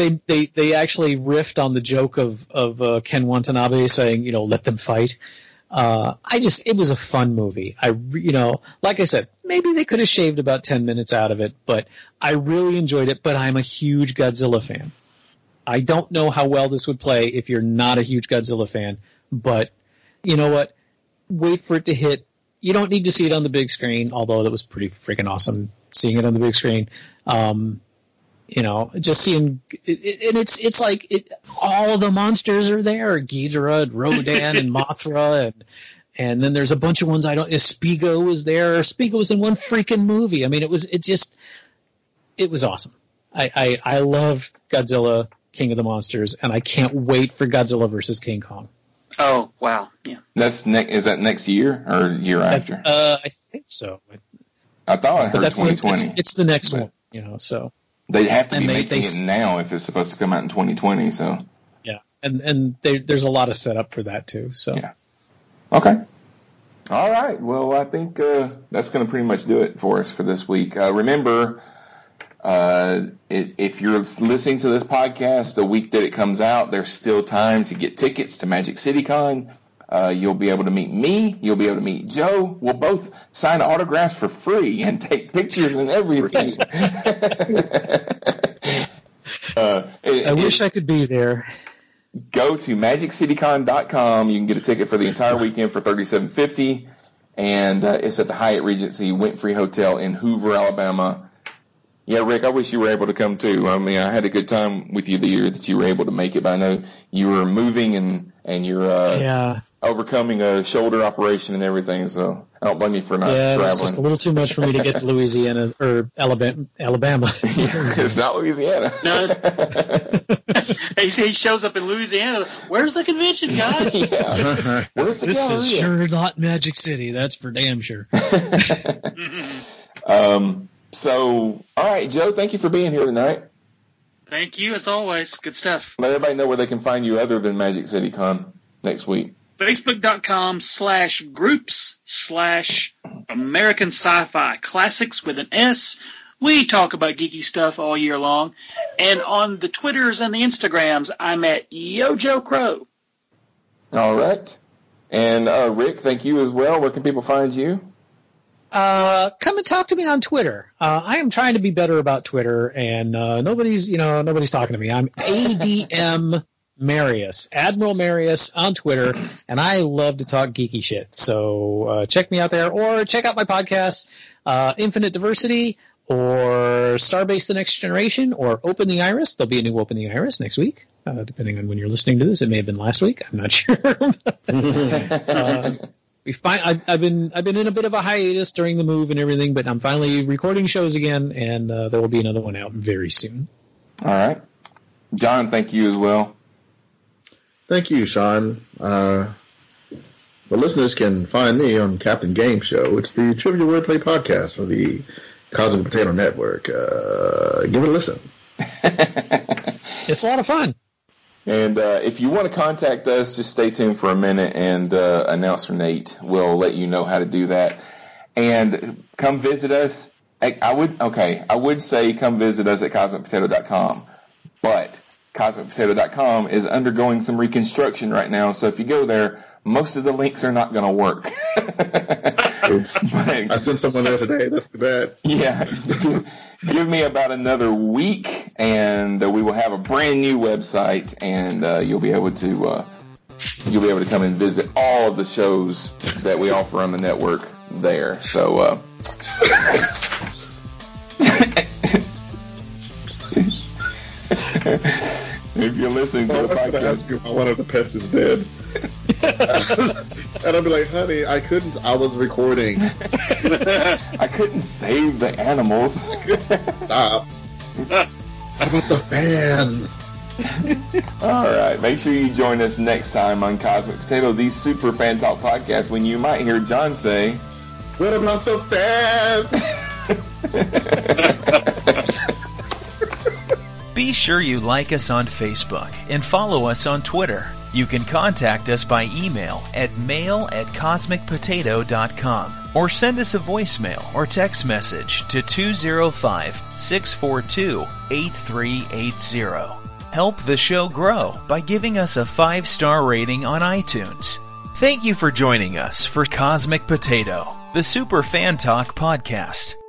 they they they actually riffed on the joke of of uh, Ken Watanabe saying, you know, let them fight. Uh, I just it was a fun movie. I you know, like I said, maybe they could have shaved about ten minutes out of it, but I really enjoyed it. But I'm a huge Godzilla fan. I don't know how well this would play if you're not a huge Godzilla fan, but you know what? Wait for it to hit. You don't need to see it on the big screen, although that was pretty freaking awesome seeing it on the big screen. Um, you know, just seeing, it, it, and it's it's like it, all the monsters are there: Ghidorah, and Rodan, and *laughs* Mothra, and and then there's a bunch of ones I don't. Spigo was there. Spigo was in one freaking movie. I mean, it was it just it was awesome. I I, I love Godzilla, King of the Monsters, and I can't wait for Godzilla versus King Kong. Oh wow, yeah. that's ne- is that next year or year after? Uh, I think so, I thought I heard that's the- 2020. it's, it's the next But- one, you know. So they have to and be they- making they- it now if it's supposed to come out in 2020. So yeah, and and they, there's a lot of setup for that too. So Yeah. Okay. All right. Well, I think uh, that's going to pretty much do it for us for this week. Uh, remember, uh, if you're listening to this podcast the week that it comes out, there's still time to get tickets to Magic City Con. Uh, you'll be able to meet me. You'll be able to meet Joe. We'll both sign autographs for free and take pictures and everything. *laughs* uh, it- I it- wish I could be there. go to magiccitycon.com. You can get a ticket for the entire weekend for thirty-seven fifty, and uh, it's at the Hyatt Regency Wynfrey Hotel in Hoover, Alabama. Yeah, Rick, I wish you were able to come too. I mean, I had a good time with you the year that you were able to make it, but I know you were moving and and you're uh, Yeah, overcoming a shoulder operation and everything. So I don't blame you for not yeah, it was just a little too much for me to get to *laughs* Louisiana or Alabama. Alabama. *laughs* it's not Louisiana. No. *laughs* he, he shows up in Louisiana. Where's the convention, guys? yeah. Where's the this is sure not Magic City. That's for damn sure. Um, so, all right, Joe, thank you for being here tonight. Thank you, as always. Good stuff. Let everybody know where they can find you other than Magic City Con next week. Facebook.com slash groups slash American Sci-Fi Classics with an S. We talk about geeky stuff all year long. And on the Twitters and the Instagrams, I'm at Yojo Crow. All right. And uh, Rick, thank you as well. Where can people find you? Uh, come and talk to me on Twitter. Uh, I am trying to be better about Twitter, and uh, nobody's, you know, nobody's talking to me. I'm ADM *laughs* Marius, Admiral Marius on Twitter, and I love to talk geeky shit. So uh, check me out there, or check out my podcast, uh, Infinite Diversity, or Starbase: The Next Generation, or Open the Iris. There'll be a new Open the Iris next week, uh, depending on when you're listening to this. It may have been last week. I'm not *laughs* sure. *laughs* we find I've, I've, been I've been in a bit of a hiatus during the move and everything, but I'm finally recording shows again, and uh, there will be another one out very soon. All right, John, thank you as well. Thank you, Sean. Uh, the listeners can find me on Captain Game Show. It's the trivia wordplay podcast for the Cosmic Potato Network. Uh, give it a listen. *laughs* it's a lot of fun. And uh, if you want to contact us, just stay tuned for a minute, and uh, announcer Nate will let you know how to do that. And come visit us. I, would okay. I would say come visit us at cosmicpotato.com, but cosmicpotato.com is undergoing some reconstruction right now. So if you go there, most of the links are not going to work. *laughs* *laughs* I sent someone there today. That's too bad. Yeah. *laughs* Give me about another week, and uh, we will have a brand new website, and uh, you'll be able to uh, you'll be able to come and visit all of the shows that we offer on the network there. So. *laughs* If you're listening to the podcast, ask you one of the pets is dead. *laughs* and I'll be like, honey, I couldn't. I was recording. *laughs* I couldn't save the animals. Stop. How about the fans? *laughs* All right. Make sure you join us next time on Cosmic Potato, the Super Fan Talk podcast, when you might hear John say, What about the fans? Be sure you like us on Facebook and follow us on Twitter. You can contact us by email at mail at cosmicpotato.com or send us a voicemail or text message to 205 642 8380. Help the show grow by giving us a five star rating on iTunes. Thank you for joining us for Cosmic Potato, the Super Fan Talk podcast.